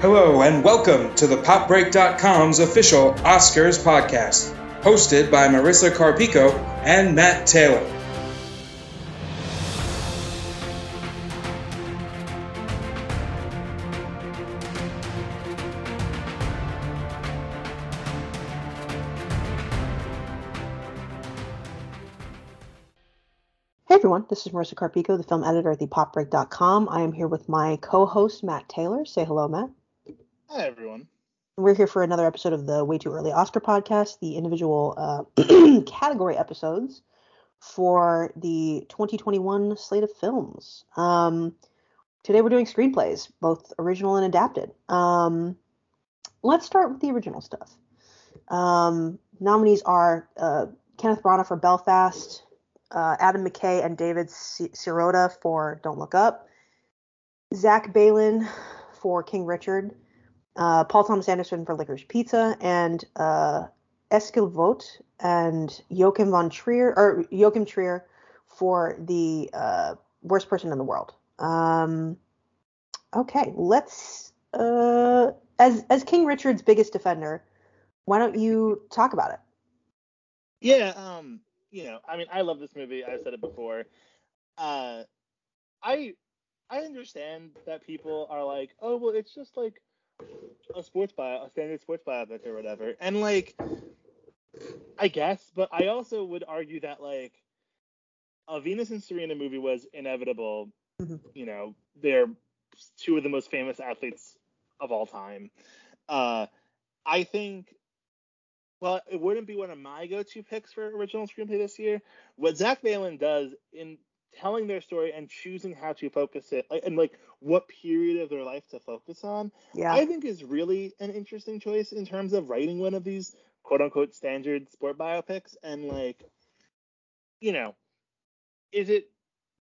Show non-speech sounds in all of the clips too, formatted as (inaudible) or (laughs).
Hello, and welcome to the PopBreak.com's official Oscars podcast, hosted by Marissa Carpico and Matt Taylor. Hey everyone, this is Marissa Carpico, the film editor at thepopbreak.com. I am here with my co-host Matt Taylor. Say hello, Matt. Hi everyone. We're here for another episode of the Way Too Early Oscar podcast, the individual uh, (clears throat) category episodes for the 2021 slate of films. Um, today we're doing screenplays, both original and adapted. Um, let's start with the original stuff. Um, nominees are uh, Kenneth Branagh for Belfast, uh, Adam McKay and David Sirota for Don't Look Up, Zach Baylin for King Richard, uh, Paul Thomas Anderson for Licorice Pizza, and uh, Eskil Vogt and Joachim von Trier or Joachim Trier for the uh, worst person in the world. Um, okay, let's uh, as as King Richard's biggest defender, why don't you talk about it? Yeah, um, you know, I mean, I love this movie. I've said it before. Uh, I I understand that people are like, oh well, it's just like a sports bio, a standard sports biopic or whatever, and like, I guess, but I also would argue that like, a Venus and Serena movie was inevitable. Mm-hmm. You know, they're two of the most famous athletes of all time. Uh, I think well, it wouldn't be one of my go-to picks for original screenplay this year. What Zach Baylin does in telling their story and choosing how to focus it and like what period of their life to focus on, yeah. I think is really an interesting choice in terms of writing one of these quote unquote standard sport biopics. And like, you know, is it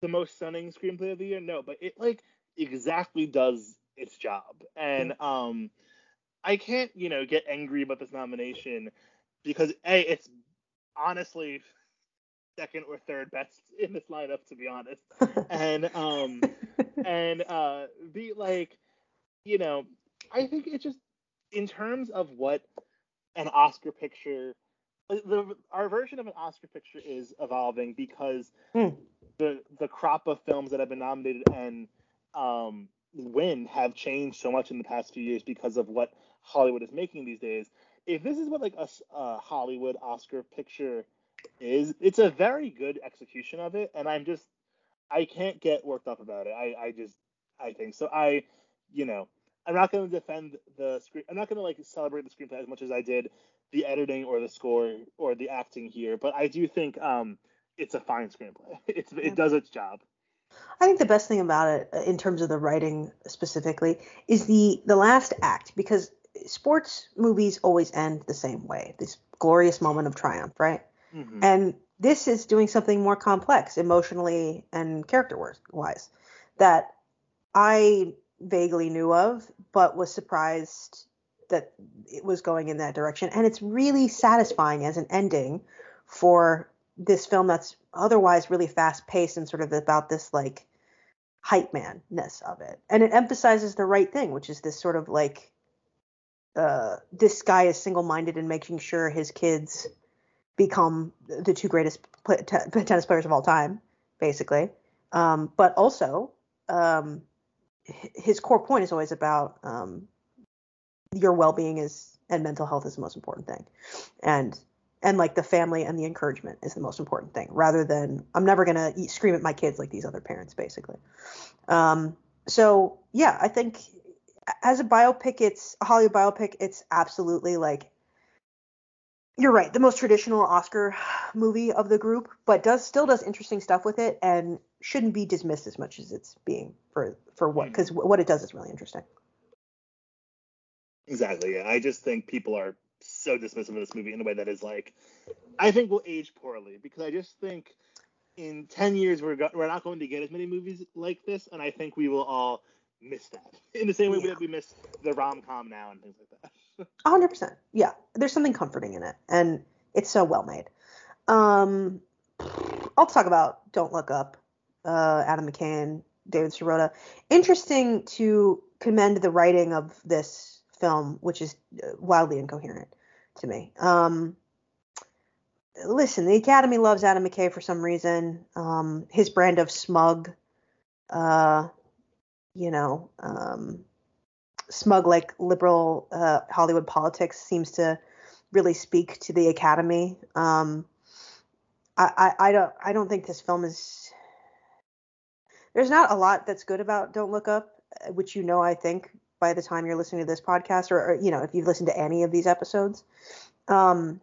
the most stunning screenplay of the year? No, but it like exactly does its job. And um I can't, you know, get angry about this nomination because a it's honestly second or third best (laughs) in this lineup to be honest. (laughs) and um and uh be like, you know, I think it just in terms of what an Oscar picture the our version of an Oscar picture is evolving because mm. the the crop of films that have been nominated and um win have changed so much in the past few years because of what Hollywood is making these days. If this is what like a, a Hollywood Oscar picture is, it's a very good execution of it, and I'm just I can't get worked up about it. I I just I think so. I you know I'm not going to defend the screen. I'm not going to like celebrate the screenplay as much as I did the editing or the score or the acting here, but I do think um it's a fine screenplay. (laughs) It's it does its job. I think the best thing about it, uh, in terms of the writing specifically, is the the last act because sports movies always end the same way this glorious moment of triumph, right? Mm-hmm. And this is doing something more complex emotionally and character wise that I vaguely knew of, but was surprised that it was going in that direction. And it's really satisfying as an ending for this film that's otherwise really fast paced and sort of about this like hype man ness of it. And it emphasizes the right thing, which is this sort of like uh, this guy is single minded in making sure his kids become the two greatest (laughs) tennis players of all time, basically. Um, but also, um, his core point is always about um, your well being is and mental health is the most important thing, and and like the family and the encouragement is the most important thing, rather than I'm never gonna eat, scream at my kids like these other parents, basically. Um, so yeah, I think as a biopic, it's a Hollywood biopic. It's absolutely like you're right, the most traditional Oscar (sighs) movie of the group, but does still does interesting stuff with it and shouldn't be dismissed as much as it's being for for what because mm-hmm. what it does is really interesting. Exactly. Yeah, I just think people are so dismissive of this movie in a way that is like, I think will age poorly because I just think in 10 years we're go- we're not going to get as many movies like this, and I think we will all miss that in the same way yeah. that we miss the rom com now and things like that. (laughs) hundred percent. Yeah, there's something comforting in it, and it's so well made. Um, I'll talk about Don't Look Up, uh, Adam McKay and David Sirota. Interesting to commend the writing of this film, which is uh, wildly incoherent to me. Um, listen, the Academy loves Adam McKay for some reason. Um, his brand of smug, uh, you know, um, smug like liberal uh, Hollywood politics seems to really speak to the Academy. Um, I, I, I don't I don't think this film is. There's not a lot that's good about Don't Look Up, uh, which you know I think by the time you're listening to this podcast, or, or you know if you've listened to any of these episodes. Um,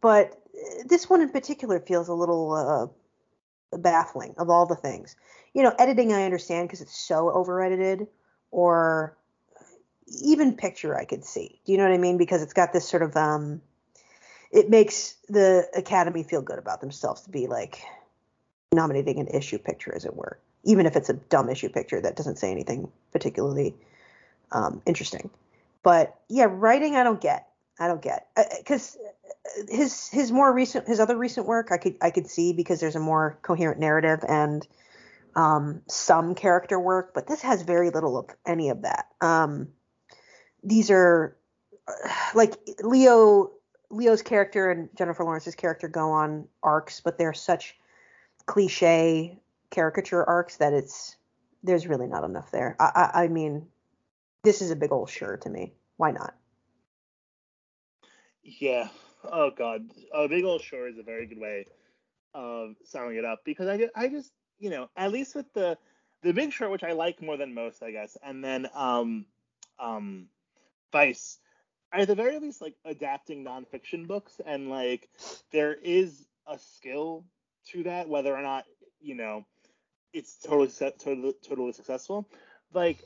but this one in particular feels a little uh, baffling of all the things. You know, editing I understand because it's so over edited, or even picture I could see. Do you know what I mean? Because it's got this sort of um, it makes the Academy feel good about themselves to be like nominating an issue picture, as it were, even if it's a dumb issue picture that doesn't say anything particularly um, interesting. But yeah, writing I don't get. I don't get because uh, his his more recent his other recent work I could I could see because there's a more coherent narrative and um, some character work, but this has very little of any of that. Um, these are like Leo Leo's character and Jennifer Lawrence's character go on arcs, but they're such cliche caricature arcs that it's there's really not enough there. I, I, I mean, this is a big old sure to me. Why not? Yeah. Oh God. A big old sure is a very good way of summing it up because I, I just you know at least with the the big short which I like more than most I guess and then um um Vice at the very least like adapting nonfiction books and like there is a skill to that whether or not you know it's totally totally totally successful like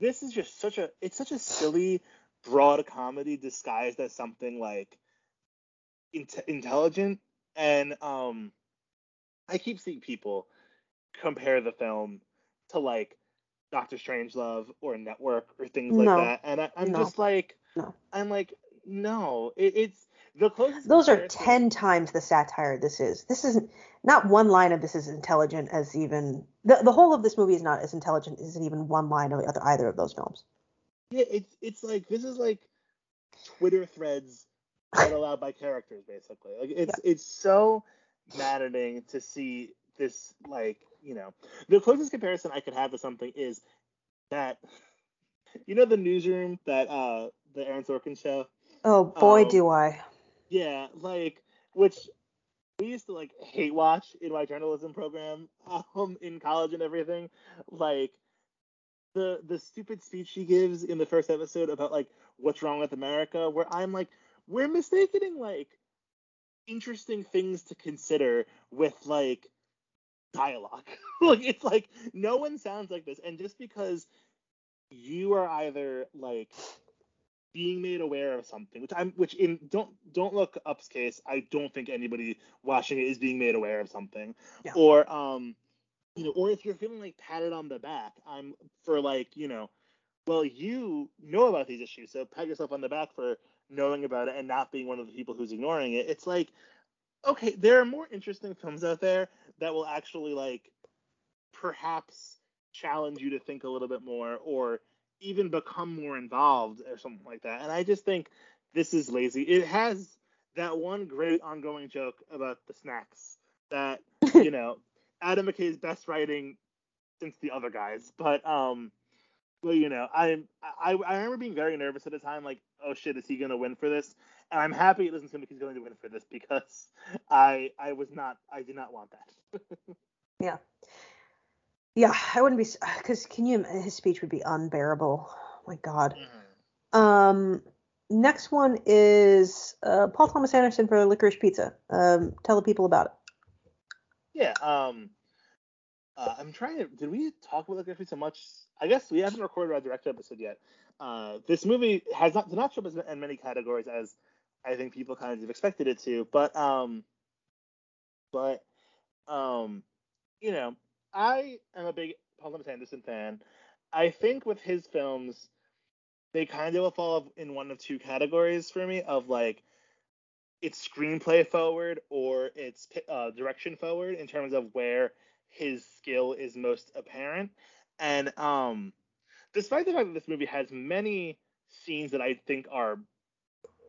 this is just such a it's such a silly broad comedy disguised as something like in- intelligent and um i keep seeing people compare the film to like Doctor Strangelove or Network or things like No. that, and I, I'm No. just like, No. I'm like, no, it, it's the closest. Those are ten times the satire this is. This isn't not one line of this is intelligent as even the the whole of this movie is not as intelligent as even one line of either, either of those films. Yeah, it's it's like this is like Twitter threads read aloud by characters, basically. Like it's it's so maddening to see this like you know the closest comparison I could have to something is that you know the newsroom that uh the Aaron Sorkin show. Oh boy, Oh. do I! Yeah, like which we used to like hate watch in my journalism program (laughs) um in college and everything. Like the the stupid speech she gives in the first episode about like what's wrong with America, where I'm like, we're mistaking like interesting things to consider with like dialogue. (laughs) like it's like no one sounds like this, and just because you are either like being made aware of something, which I'm, which in don't don't look up's case, I don't think anybody watching it is being made aware of something, Yeah. or um, you know, or if you're feeling like patted on the back, I'm for like you know, well you know about these issues, so pat yourself on the back for knowing about it and not being one of the people who's ignoring it. It's like, okay, there are more interesting films out there that will actually like perhaps challenge you to think a little bit more or even become more involved or something like that. And I just think this is lazy. It has that one great ongoing joke about the snacks that, (laughs) you know, Adam McKay's best writing since the other guys. But um well, you know, I I I remember being very nervous at the time, like, oh shit, is he gonna win for this? And I'm happy it doesn't seem like he's going to win for this because (laughs) I I was not I did not want that. (laughs) Yeah, yeah, I wouldn't be because can you? His speech would be unbearable. Oh my God. Um, next one is uh, Paul Thomas Anderson for Licorice Pizza. Um, tell the people about it. Yeah. Um. Uh, I'm trying to. Did we talk about the Licorice so much? I guess we haven't recorded our director episode yet. Uh, this movie has not did not show up as- in many categories as I think people kind of expected it to, but um, but um, you know, I am a big Paul Thomas Anderson fan. I think with his films, they kind of fall in one of two categories for me of like it's screenplay forward or it's uh, direction forward in terms of where his skill is most apparent. And um, despite the fact that this movie has many scenes that I think are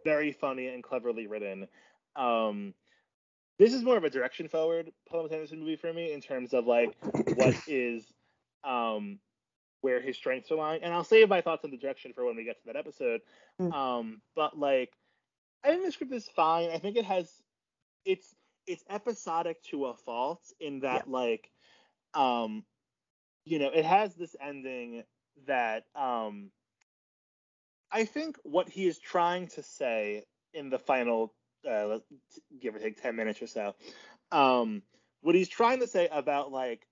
very funny and cleverly written, um, this is more of a direction forward Paul Thomas Anderson movie for me in terms of like what (coughs) is um, where his strengths are lying. And I'll save my thoughts on the direction for when we get to that episode. Mm. Um, but like, I think the script is fine. I think it has it's it's episodic to a fault in that yeah. like um you know it has this ending that um I think what he is trying to say in the final uh, give or take 10 minutes or so um what he's trying to say about like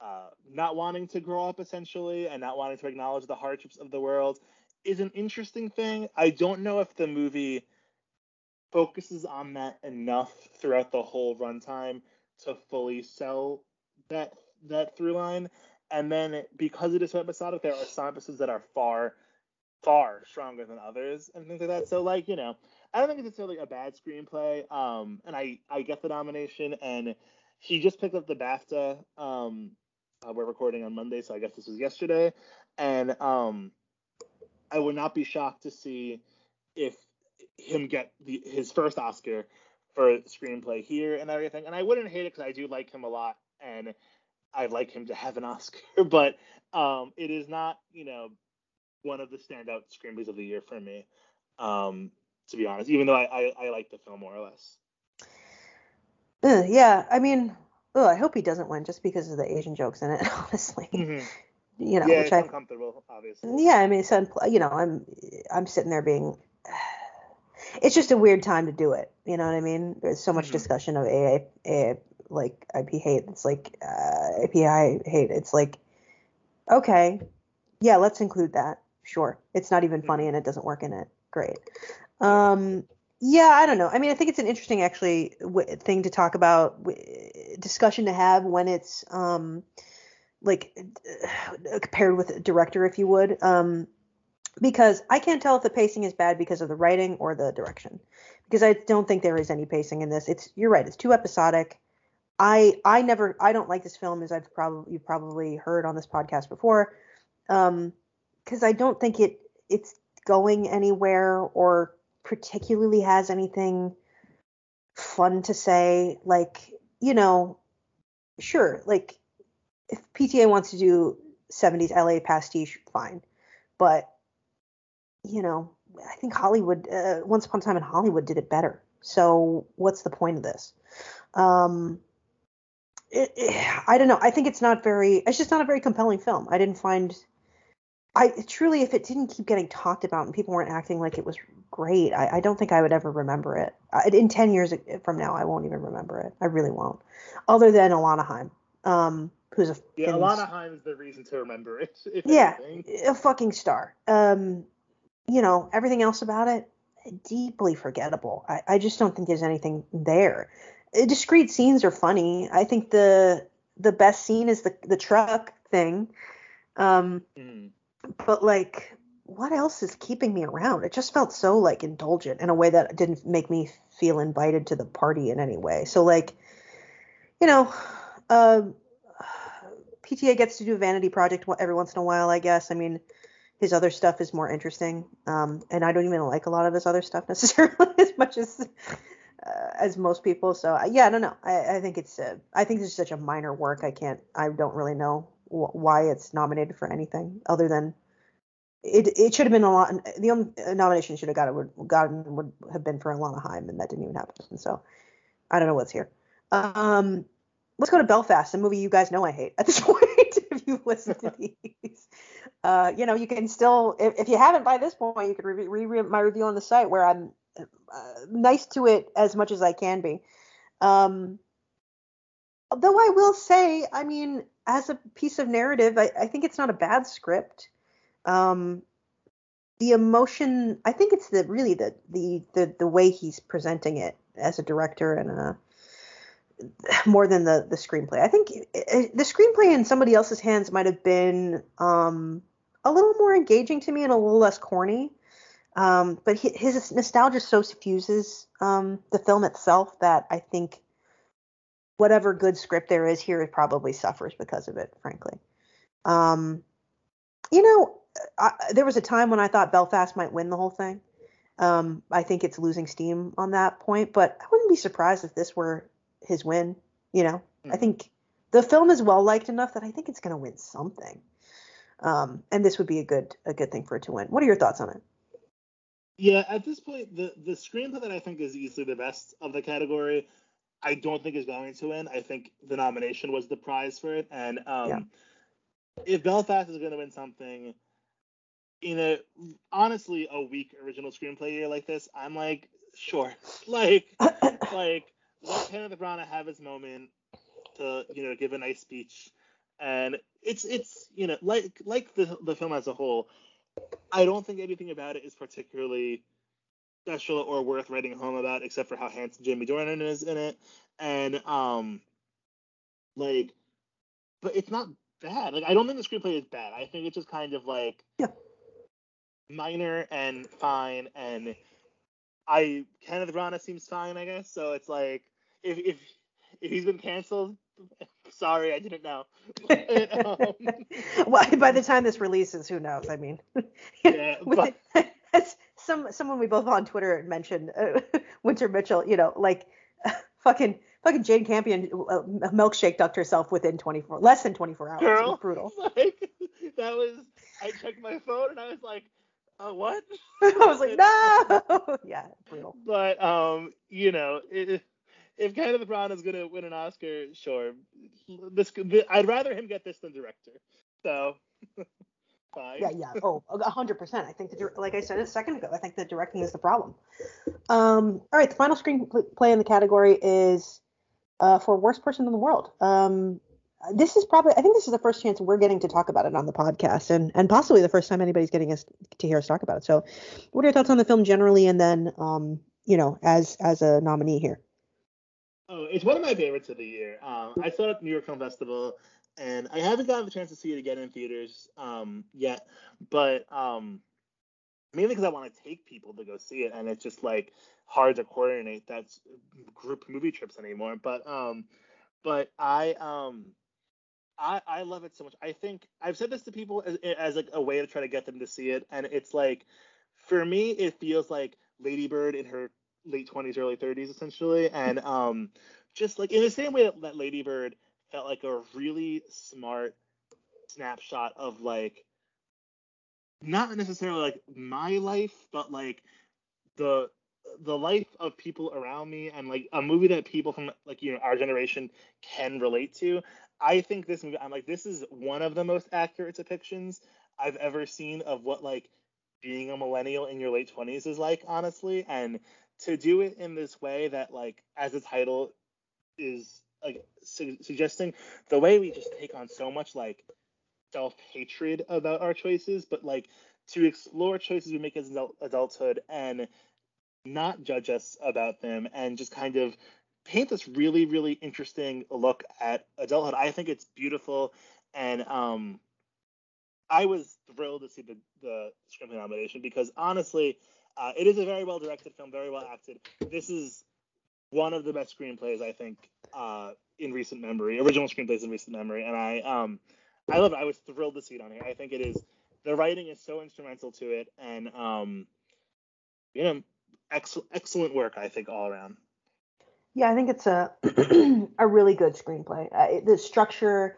uh, not wanting to grow up essentially and not wanting to acknowledge the hardships of the world is an interesting thing. I don't know if the movie focuses on that enough throughout the whole runtime to fully sell that that through line. And then because it is so episodic, there are some episodes that are far, far stronger than others and things like that. So like, you know, I don't think it's necessarily a bad screenplay. Um, and I I get the nomination, and he just picked up the BAFTA. Um, uh, we're recording on Monday, so I guess this was yesterday, and um, I would not be shocked to see if him get the, his first Oscar for screenplay here and everything. And I wouldn't hate it because I do like him a lot, and I'd like him to have an Oscar. (laughs) but um, it is not, you know, one of the standout screenplays of the year for me, um, to be honest. Even though I, I, I like the film more or less. Yeah, I mean, oh, I hope he doesn't win just because of the Asian jokes in it. (laughs) Honestly, mm-hmm. You know, yeah, which I, uncomfortable, obviously. Yeah, I mean, it's you know, I'm I'm sitting there being (sighs) it's just a weird time to do it. You know what I mean? There's so much mm-hmm. discussion of AA, AA, like IP hate. It's like uh, API hate. It's like, okay, yeah, let's include that. Sure. It's not even funny mm-hmm. and it doesn't work in it. Great. Um, yeah, I don't know. I mean, I think it's an interesting actually w- thing to talk about, w- discussion to have when it's um, like uh, compared with a director, if you would. Um, because I can't tell if the pacing is bad because of the writing or the direction. Because I don't think there is any pacing in this. It's you're right. It's too episodic. I I never I don't like this film as I've probably you've probably heard on this podcast before. Um, because I don't think it it's going anywhere or particularly has anything fun to say. Like you know, sure, like if PTA wants to do 70s LA pastiche, fine. But you know, I think Hollywood, uh, Once Upon a Time in Hollywood did it better. So what's the point of this? Um, it, it, I don't know. I think it's not very. It's just not a very compelling film. I didn't find. I truly, if it didn't keep getting talked about and people weren't acting like it was great, I, I don't think I would ever remember it. I, in ten years from now, I won't even remember it. I really won't. Other than Alana Haim, um, who's a yeah, Alana Haim is the reason to remember it. (laughs) yeah, anything. a fucking star. Um, you know, everything else about it, deeply forgettable. I, I just don't think there's anything there. Uh, discrete scenes are funny. I think the the best scene is the the truck thing. Um, mm. But like, what else is keeping me around? It just felt so like indulgent in a way that didn't make me feel invited to the party in any way. So like, you know, uh, PTA gets to do a vanity project every once in a while, I guess. I mean, his other stuff is more interesting. Um, and I don't even like a lot of his other stuff (laughs) necessarily as much as uh, as most people. So yeah, I don't know. I, I think it's I think this is such a minor work. I can't. I don't really know wh- why it's nominated for anything other than it. It should have been a lot. The only nomination should have got would gotten would have been for Alana Haim, and that didn't even happen. So I don't know what's here. Um, let's go to Belfast, a movie you guys know I hate at this (laughs) point if you listen to (laughs) these uh, you know, you can still, if, if, you haven't by this point, you can read re- re- my review on the site where I'm uh, nice to it as much as I can be. Um, though I will say, I mean, as a piece of narrative, I, I think it's not a bad script. Um, the emotion, I think it's the really the the the, the way he's presenting it as a director and a more than the the screenplay. I think it, it, the screenplay in somebody else's hands might have been um, a little more engaging to me and a little less corny. Um, but his nostalgia so suffuses um, the film itself that I think whatever good script there is here, it probably suffers because of it, frankly. Um, you know, I, there was a time when I thought Belfast might win the whole thing. Um, I think it's losing steam on that point, but I wouldn't be surprised if this were his win. You know, mm-hmm. I think the film is well liked enough that I think it's going to win something. Um, and this would be a good a good thing for it to win. What are your thoughts on it? Yeah, at this point, the the screenplay that I think is easily the best of the category, I don't think is going to win. I think the nomination was the prize for it, and um, yeah. if Belfast is going to win something in a honestly a weak original screenplay year like this, I'm like, sure, (laughs) like like let Kenneth Branagh have his moment to you know give a nice speech, and it's it's you know like like the the film as a whole I don't think anything about it is particularly special or worth writing home about, except for how handsome Jamie Dornan is in it, and um, like, but it's not bad. Like, I don't think the screenplay is bad. I think it's just kind of like yeah. minor and fine, and I Kenneth Branagh seems fine, I guess. So it's like if if if he's been canceled, Sorry, I didn't know. um, (laughs) well, by the time this releases, who knows? I mean, (laughs) yeah, but... (laughs) some someone we both on Twitter mentioned, uh, Wynter Mitchell. You know, like fucking fucking Jane Campion uh, milkshake ducked herself within 24, less than 24 hours. Girl, it was brutal. Like that was. I checked my phone and I was like, oh, what? I was like, no. yeah, brutal. But um, you know, it, if Kenneth Branagh is gonna win an Oscar, sure. This, I'd rather him get this than director. So. (laughs) Fine. Yeah, yeah. Oh, hundred percent. I think the like I said a second ago, I think the directing is the problem. Um, all right, the final screenplay in the category is uh, for worst person in the world. Um, this is probably I think this is the first chance we're getting to talk about it on the podcast, and and possibly the first time anybody's getting us to hear us talk about it. So, what are your thoughts on the film generally, and then um, you know, as as a nominee here? Oh, it's one of my favorites of the year. Um, I saw it at New York Film Festival, and I haven't gotten the chance to see it again in theaters um, yet, but um, mainly because I want to take people to go see it, and it's just like hard to coordinate that group movie trips anymore. But um, but I um, I I love it so much. I think I've said this to people as, as like a way to try to get them to see it, and it's like for me, it feels like Lady Bird in her late 20s, early 30s, essentially. And (laughs) um, just like in the same way that, that Lady Bird felt like a really smart snapshot of like, not necessarily like my life, but like the the life of people around me and like a movie that people from like you know our generation can relate to i think this movie i'm like this is one of the most accurate depictions i've ever seen of what like being a millennial in your late 20s is like honestly and to do it in this way that like as the title is like su- suggesting the way we just take on so much like self hatred about our choices but like to explore choices we make as adult- adulthood and not judge us about them and just kind of paint this really really interesting look at adulthood. I think it's beautiful and um i was thrilled to see the the screenplay nomination because honestly uh, it is a very well directed film, very well acted. This is one of the best screenplays I think uh, in recent memory, original screenplays in recent memory, and I um I love it. I was thrilled to see it on here. I think it is the writing is so instrumental to it, and um you know excellent excellent work I think all around. Yeah, I think it's a (clears throat) a really good screenplay. Uh, the structure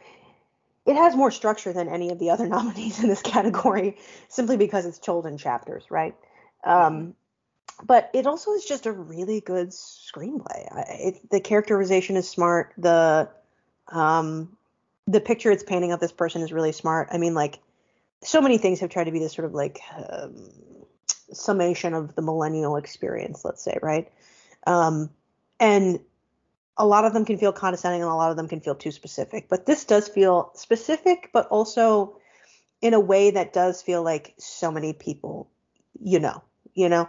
it has more structure than any of the other (laughs) nominees in this category simply because it's told in chapters, right? Um, but it also is just a really good screenplay. It, the characterization is smart. The um, the picture it's painting of this person is really smart. I mean, like so many things have tried to be this sort of like um, summation of the millennial experience, let's say, right? Um, and a lot of them can feel condescending and a lot of them can feel too specific. But this does feel specific, but also in a way that does feel like so many people, you know, you know?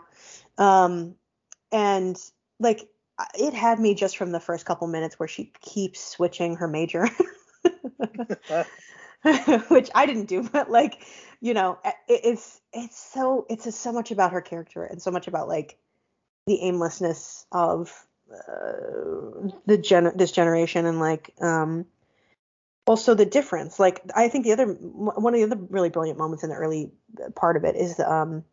Um, and like it had me just from the first couple minutes where she keeps switching her major. (laughs) (laughs) which I didn't do, but like, you know, it, it's it's so it's so much about her character and so much about like the aimlessness of uh, the gen this generation and like um also the difference like i think the other one of the other really brilliant moments in the early part of it is um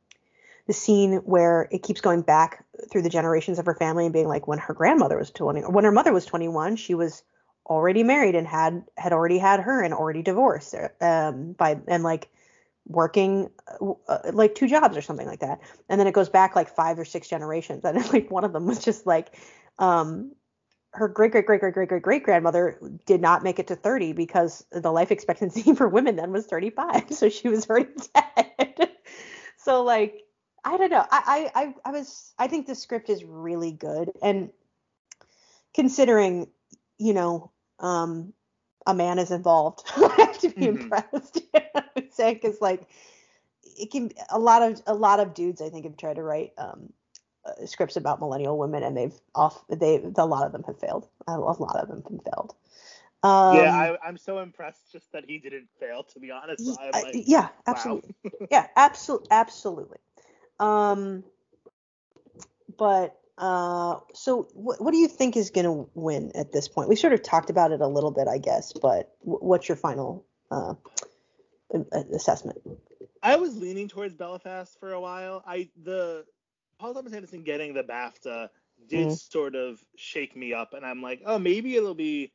the scene where it keeps going back through the generations of her family and being like when her grandmother was 20 when her mother was 21 she was already married and had had already had her and already divorced um by and like working uh, like two jobs or something like that. And then it goes back like five or six generations (laughs) and like one of them was just like um her great great great great great great great grandmother did not make it to 30 because the life expectancy (laughs) for women then was 35 so she was already (laughs) dead. So like i don't know I, I i was i think the script is really good and considering you know um a man is involved (laughs) i have to be mm-hmm. impressed (laughs) i'm saying because like it can a lot of a lot of dudes i think have tried to write um uh, scripts about millennial women, and they've off they a lot of them have failed. A lot of them have failed. Um, yeah, I, am so impressed just that he didn't fail. To be honest, like, yeah, absolutely, wow. yeah, absolutely, absolutely. Um, but uh, so what, what do you think is going to win at this point? We sort of talked about it a little bit, I guess, but w- what's your final uh, assessment? I was leaning towards Belfast for a while. I the Paul Thomas Anderson getting the BAFTA did mm-hmm. sort of shake me up, and I'm like, oh, maybe it'll be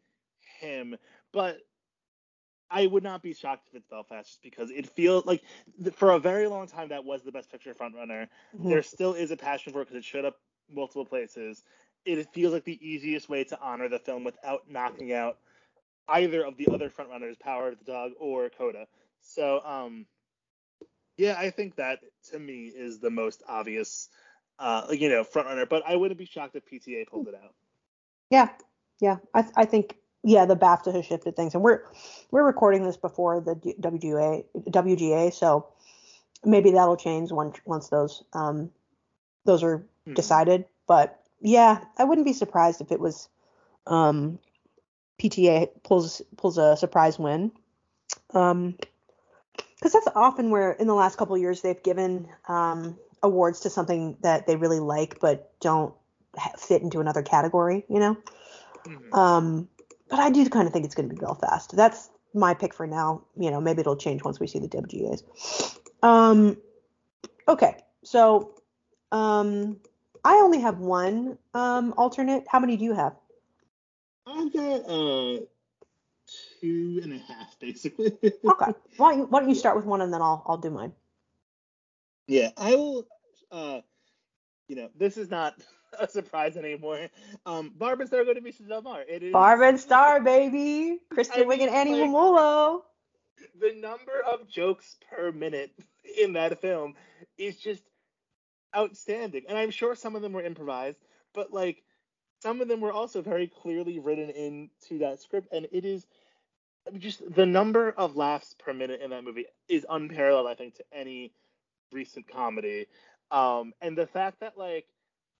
him, but I would not be shocked if it's Belfast just because it feels like for a very long time that was the best picture frontrunner. Mm-hmm. There still is a passion for it because it showed up multiple places. It feels like the easiest way to honor the film without knocking out either of the other frontrunners, Power of the Dog or Coda. So, um, yeah, I think that to me is the most obvious uh, you know, front runner. But I wouldn't be shocked if PTA pulled it out. Yeah, yeah. I, th- I think yeah, the BAFTA has shifted things, and we're we're recording this before the WGA WGA, so maybe that'll change once once those um those are mm-hmm. decided. But yeah, I wouldn't be surprised if it was um PTA pulls pulls a surprise win. Um, because that's often where in the last couple years they've given um awards to something that they really like but don't fit into another category, you know. Mm-hmm. But I do kind of think it's going to be Belfast. That's my pick for now. You know, maybe it'll change once we see the WGAs. Um, okay, so um, I only have one um, alternate. How many do you have? I've got uh, two and a half, basically. okay. (laughs) Why don't, you, why don't you start with one and then I'll I'll do mine. Yeah, I will uh, you know, this is not (laughs) a surprise anymore. Um, Barb and Star go to Vista Del Mar. It is Barb and Star, baby. Kristen Wiig and Annie like, Mumolo. The number of jokes per minute (laughs) in that film is just outstanding, and I'm sure some of them were improvised, but like some of them were also very clearly written into that script, and it is just the number of laughs per minute in that movie is unparalleled, I think, to any recent comedy. Um, and the fact that like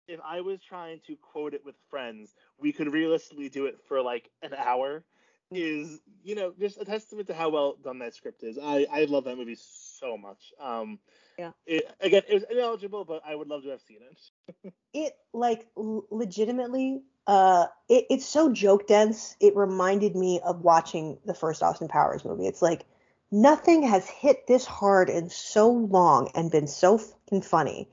if I was trying to quote it with friends, we could realistically do it for like an hour is you know just a testament to how well done that script is. I I love that movie so much. Um, yeah. It, again, it was ineligible, but I would love to have seen it. (laughs) it like l- legitimately, uh, it, it's so joke dense. It reminded me of watching the first Austin Powers movie. It's like nothing has hit this hard in so long and been so fucking funny.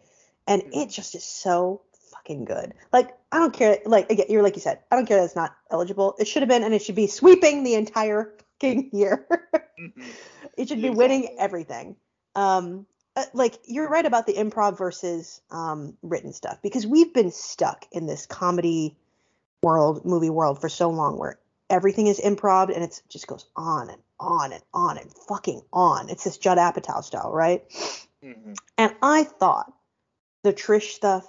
And it just is so fucking good. Like, I don't care. Like, again, you're like you said, I don't care that it's not eligible. It should have been, and it should be sweeping the entire fucking year. mm-hmm. (laughs) It should be exactly. winning everything. Um, uh, like you're right about the improv versus um, written stuff because we've been stuck in this comedy world, movie world for so long where everything is improv and it just goes on and on and on and fucking on. It's this Judd Apatow style, right? Mm-hmm. And I thought the Trish stuff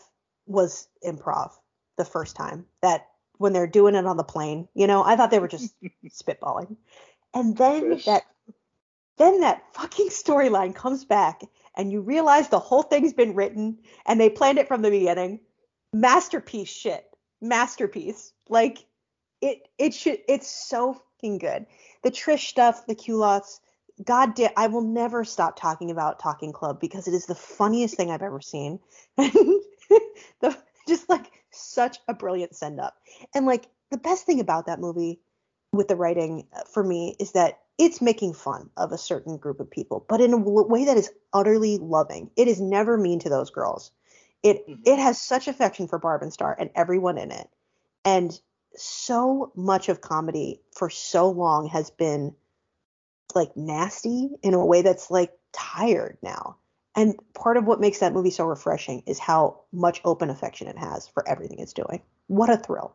was improv the first time that when they're doing it on the plane, you know, I thought they were just (laughs) spitballing. And then Trish. that then that fucking storyline comes back and you realize the whole thing's been written and they planned it from the beginning. Masterpiece shit. Masterpiece. Like it it should it's so fucking good. The Trish stuff, the culottes, God damn, I will never stop talking about Talking Club because it is the funniest thing I've ever seen. (laughs) (laughs) the just like such a brilliant send up. And like the best thing about that movie with the writing uh, for me is that it's making fun of a certain group of people, but in a way that is utterly loving. It is never mean to those girls. It mm-hmm. it has such affection for Barb and Star and everyone in it. And so much of comedy for so long has been like nasty in a way that's like tired now. And part of what makes that movie so refreshing is how much open affection it has for everything it's doing. What a thrill.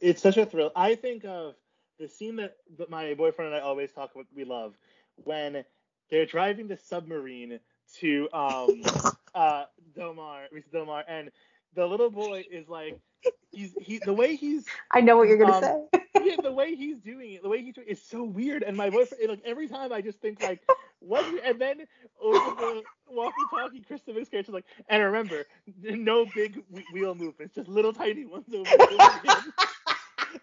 It's such a thrill. I think of the scene that, that my boyfriend and I always talk about we love when they're driving the submarine to um (laughs) uh Domar, Mr. Domar, and the little boy is like he's he the way he's I know what you're gonna um, say. (laughs) yeah, the way he's doing it, the way he's doing it is so weird. And my boyfriend like every time I just think like what and then over the walkie talkie Kristen character like and remember no big wheel movements, just little tiny ones over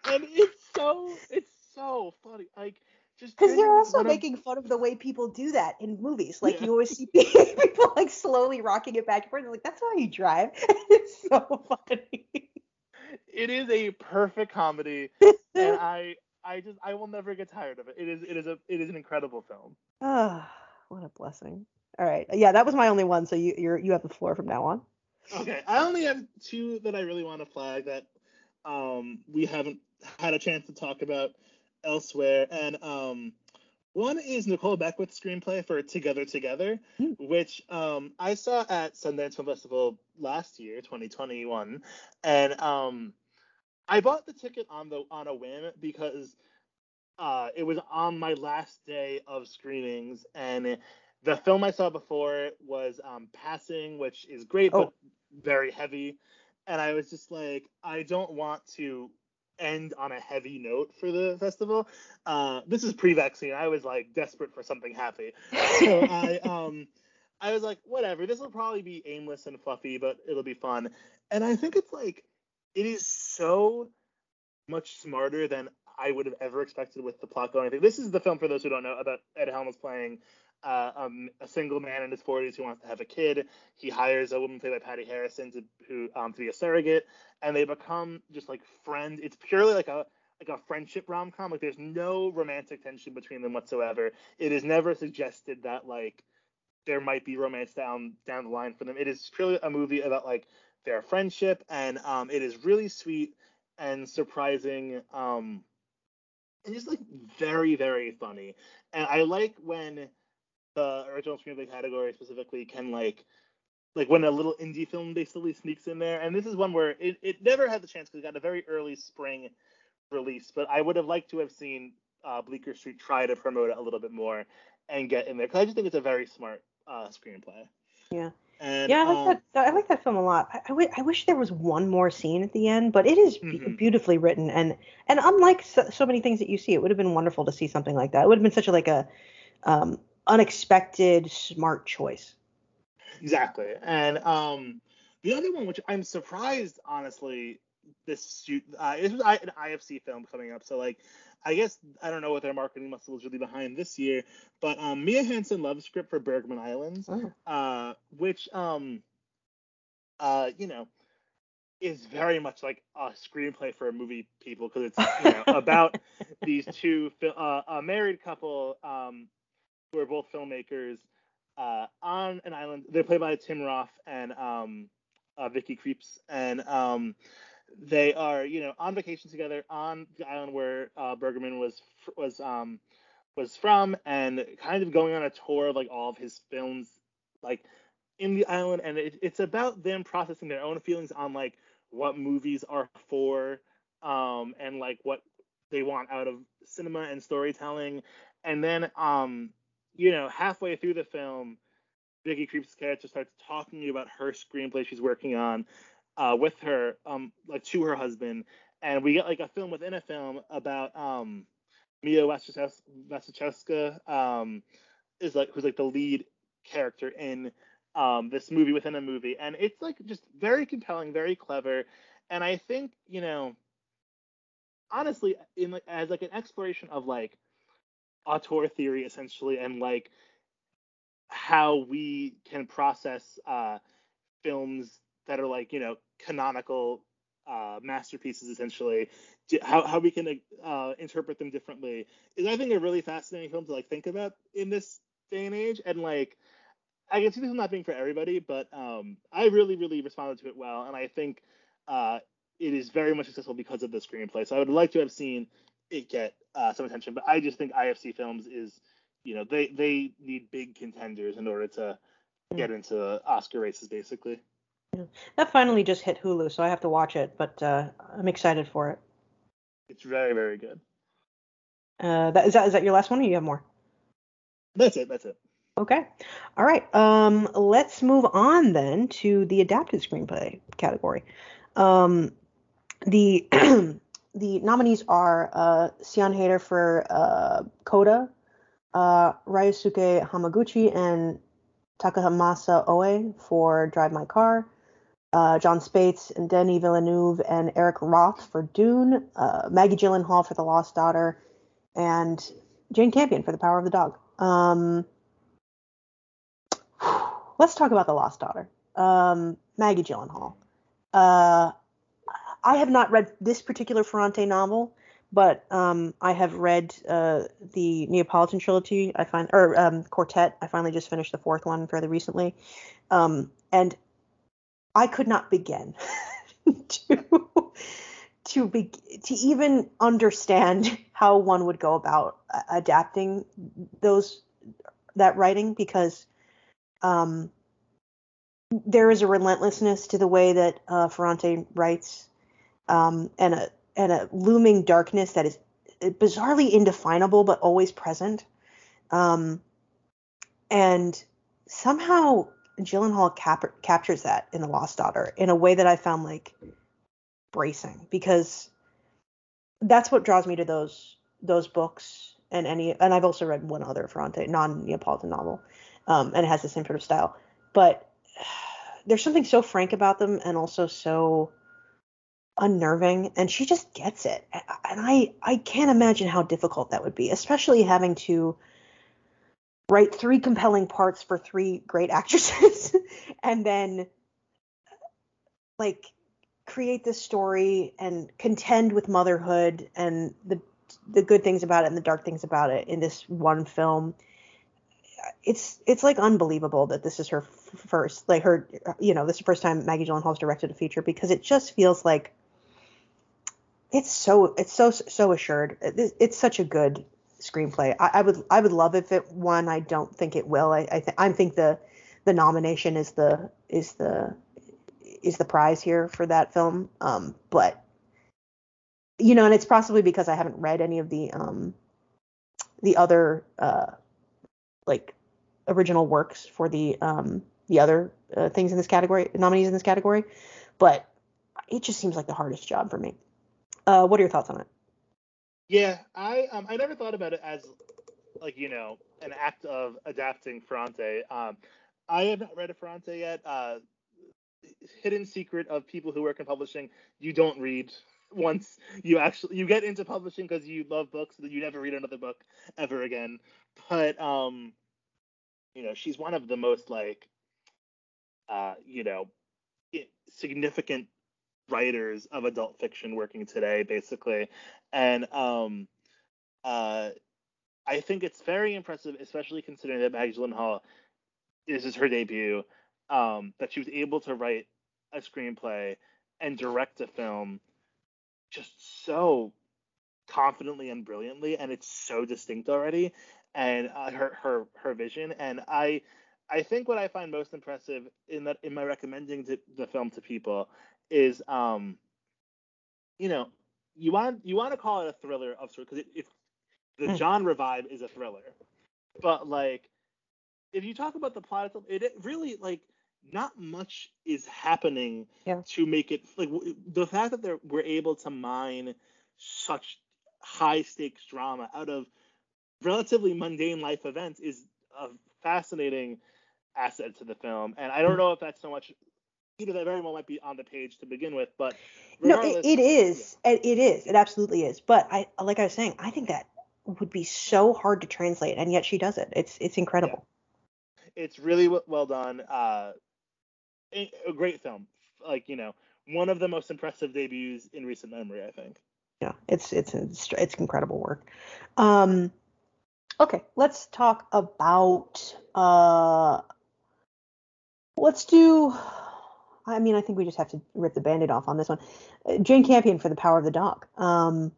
and (laughs) it's so it's so funny. Like just because they're also making fun of the way people do that in movies. Like yeah. you always see (laughs) people like slowly rocking it back and forth. Like that's how you drive. (laughs) it's so funny. It is a perfect comedy, and (laughs) I I just I will never get tired of it. It is it is a it is an incredible film. Ah, (sighs) oh, what a blessing. All right, yeah, that was my only one. So you you're you have the floor from now on. Okay, I only have two that I really want to flag that um we haven't had a chance to talk about elsewhere, and um, one is Nicole Beckwith's screenplay for Together Together, mm. which um, I saw at Sundance Film Festival last year, 2021, and um, I bought the ticket on the on a whim because uh, it was on my last day of screenings, and the film I saw before was um, Passing, which is great oh. but very heavy, and I was just like, I don't want to end on a heavy note for the festival. Uh, this is pre-vaccine. I was like desperate for something happy, so I (laughs) um I was like, whatever. This will probably be aimless and fluffy, but it'll be fun. And I think it's like it is so much smarter than I would have ever expected with the plot going. I think this is the film for those who don't know about Ed Helms playing uh, um, a single man in his 40s who wants to have a kid. He hires a woman played by Patti Harrison to who um, to be a surrogate, and they become just like friends. It's purely like a like a friendship rom com. Like there's no romantic tension between them whatsoever. It is never suggested that like there might be romance down down the line for them. It is purely a movie about like their friendship, and um, it is really sweet and surprising. Um, and just like very very funny. And I like when the original screenplay category specifically can like like when a little indie film basically sneaks in there. And this is one where it, it never had the chance because it got a very early spring release. But I would have liked to have seen uh, Bleecker Street try to promote it a little bit more and get in there because I just think it's a very smart uh, screenplay. Yeah. And, yeah, I like um, that. I like that film a lot. I, I, w- I wish there was one more scene at the end, but it is mm-hmm. beautifully written and and unlike so, so, many things that you see, it would have been wonderful to see something like that. It would have been such a like a um, unexpected smart choice. Exactly. And um, the other one, which I'm surprised, honestly, this shoot, uh, this was an IFC film coming up. So, like, I guess I don't know what their marketing muscle is really behind this year, but um, Mia Hansen-Løve's script for Bergman Islands, oh. uh, which, um, uh, you know, is very much like a screenplay for a movie people because it's you know about (laughs) these two uh, a married couple um, who are both filmmakers uh, on an island. They're played by Tim Roth and um, uh, Vicky Krieps, and um, they are you know on vacation together on the island where uh, Bergman was was um, was from, and kind of going on a tour of like all of his films, like in the island, and it, it's about them processing their own feelings on like what movies are for, um, and like what they want out of cinema and storytelling, and then um you know, halfway through the film, Vicky Krieps' character starts talking about her screenplay she's working on uh, with her, um, like to her husband, and we get like a film within a film about um, Mia Wasikowska, um, is like who's like the lead character in um, this movie within a movie, and it's like just very compelling, very clever, and I think you know, honestly, in like as like an exploration of like auteur theory essentially and like how we can process uh, films that are like you know canonical uh, masterpieces essentially. How, how we can uh, interpret them differently is i think a really fascinating film to like think about in this day and age. And like i can see this not being for everybody but um, i really really responded to it well. And i think uh, it is very much successful because of the screenplay. So i would like to have seen it get uh, some attention but i just think ifc films is you know they they need big contenders in order to get into oscar races basically yeah. That finally just hit Hulu, so I have to watch it, but uh, I'm excited for it. It's very, very good. Uh, that, is that is that your last one, or you have more? That's it. That's it. Okay. All right. Um, let's move on then to the adapted screenplay category. Um, the (clears throat) the nominees are uh, Sian Heder for uh, Coda, uh, Ryusuke Hamaguchi and Takamasa Oe for Drive My Car, uh, Jon Spaihts and Denis Villeneuve and Eric Roth for Dune, uh, Maggie Gyllenhaal for The Lost Daughter, and Jane Campion for The Power of the Dog. Um, let's talk about The Lost Daughter. Um, Maggie Gyllenhaal. Uh, I have not read this particular Ferrante novel, but um, I have read uh, the Neapolitan trilogy. I find or um, quartet. I finally just finished the fourth one fairly recently, um, and I could not begin (laughs) to to be to even understand how one would go about adapting those that writing because um, there is a relentlessness to the way that uh, Ferrante writes um, and a and a looming darkness that is bizarrely indefinable but always present. Um, and somehow Gyllenhaal cap- captures that in The Lost Daughter in a way that I found like bracing because that's what draws me to those those books and any and I've also read one other Ferrante non-Neapolitan novel um, and it has the same sort of style but (sighs) there's something so frank about them and also so unnerving and she just gets it. And I I can't imagine how difficult that would be especially having to write three compelling parts for three great (laughs) actresses and then like create this story and contend with motherhood and the the good things about it and the dark things about it in this one film. It's it's like unbelievable that this is her first like her you know this is the first time Maggie Gyllenhaal's directed a feature because it just feels like it's so it's so so assured it's such a good screenplay. I, I, would I would love if it won. I don't think it will. I I, th- I think the the nomination is the is the is the prize here for that film. Um, but you know, and it's possibly because I haven't read any of the um the other uh like original works for the um the other uh, things in this category nominees in this category, but it just seems like the hardest job for me. Uh, what are your thoughts on it? Yeah, I um I never thought about it as like you know an act of adapting Ferrante. Um, I have not read a Ferrante yet. Uh, hidden secret of people who work in publishing: you don't read (laughs) once you actually you get into publishing because you love books, that you never read another book ever again. But um, you know, she's one of the most like uh, you know, significant writers of adult fiction working today, basically. And um, uh, I think it's very impressive, especially considering that Maggie Gyllenhaal this is her debut, um, that she was able to write a screenplay and direct a film just so confidently and brilliantly, and it's so distinct already, and uh, her her her vision. And I I think what I find most impressive in that in my recommending to, the film to people is um you know you want you want to call it a thriller of sort because it, the mm. genre vibe is a thriller but like if you talk about the plot it, it really like not much is happening yeah. to make it like the fact that they're we're able to mine such high stakes drama out of relatively mundane life events is a fascinating asset to the film and i don't hmm. know if that's so much either that very well might be on the page to begin with, but no, it, it is. Yeah. It, it is. It absolutely is. But I, like I was saying, I think that would be so hard to translate, and yet she does it. It's it's incredible. Yeah. It's really well done. Uh, a great film. like you know one of the most impressive debuts in recent memory. I think. Yeah, it's it's it's, it's incredible work. Um, okay, let's talk about uh, let's do. I mean, I think we just have to rip the band-aid off on this one. Uh, Jane Campion for The Power of the Dog. Um,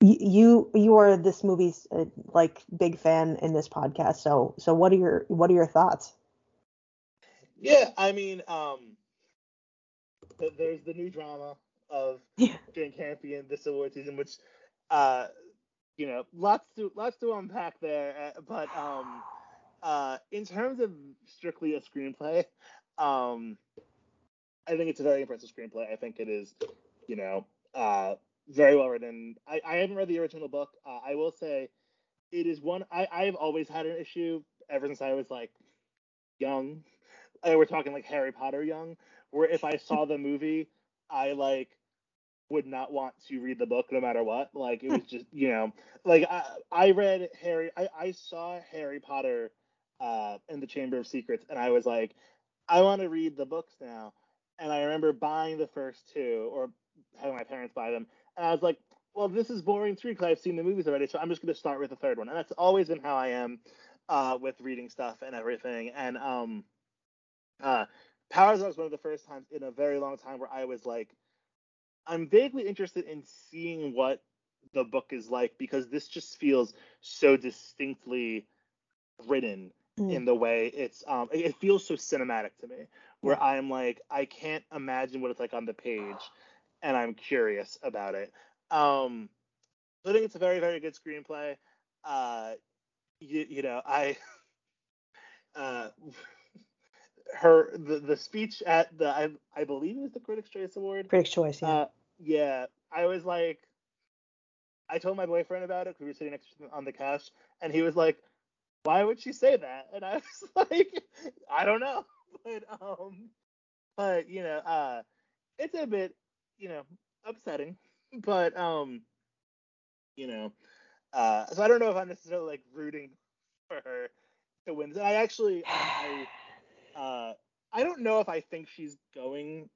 you you are this movie's uh, like big fan in this podcast. So so what are your what are your thoughts? Yeah, I mean, um, there's the new drama of (laughs) Yeah. Jane Campion this award season, which, uh, you know, lots to lots to unpack there. uh, But um, uh, in terms of strictly a screenplay, um, I think it's a very impressive screenplay. I think it is, you know, uh, very well written. I, I haven't read the original book. Uh, I will say, it is one I I've always had an issue ever since I was like young. Uh, we're talking like Harry Potter young, where if I saw the movie, I like would not want to read the book no matter what. Like it was (laughs) just you know like I I read Harry I I saw Harry Potter uh in the Chamber of Secrets and I was like I want to read the books now. And I remember buying the first two or having my parents buy them and I was like well this is boring too because I've seen the movies already so I'm just going to start with the third one. And that's always been how I am uh with reading stuff and everything. And um uh Powers was one of the first times in a very long time where I was like I'm vaguely interested in seeing what the book is like because this just feels so distinctly written Mm. in the way it's um it it feels so cinematic to me where I'm like I can't imagine what it's like on the page and I'm curious about it. Um so I think it's a very very good screenplay. Uh you, you know, I (laughs) uh her the, the speech at the I, I believe it was the Critics Choice Award Critics' Choice. Yeah. uh, yeah, I was like, I told my boyfriend about it because we were sitting next to him on the couch, and he was like, "Why would she say that?" And I was (laughs) like, "I don't know," (laughs) but um, but you know, uh, it's a bit, you know, upsetting, (laughs) but um, you know, uh, so I don't know if I'm necessarily like rooting for her to win. I actually, (sighs) I, uh, I don't know if I think she's going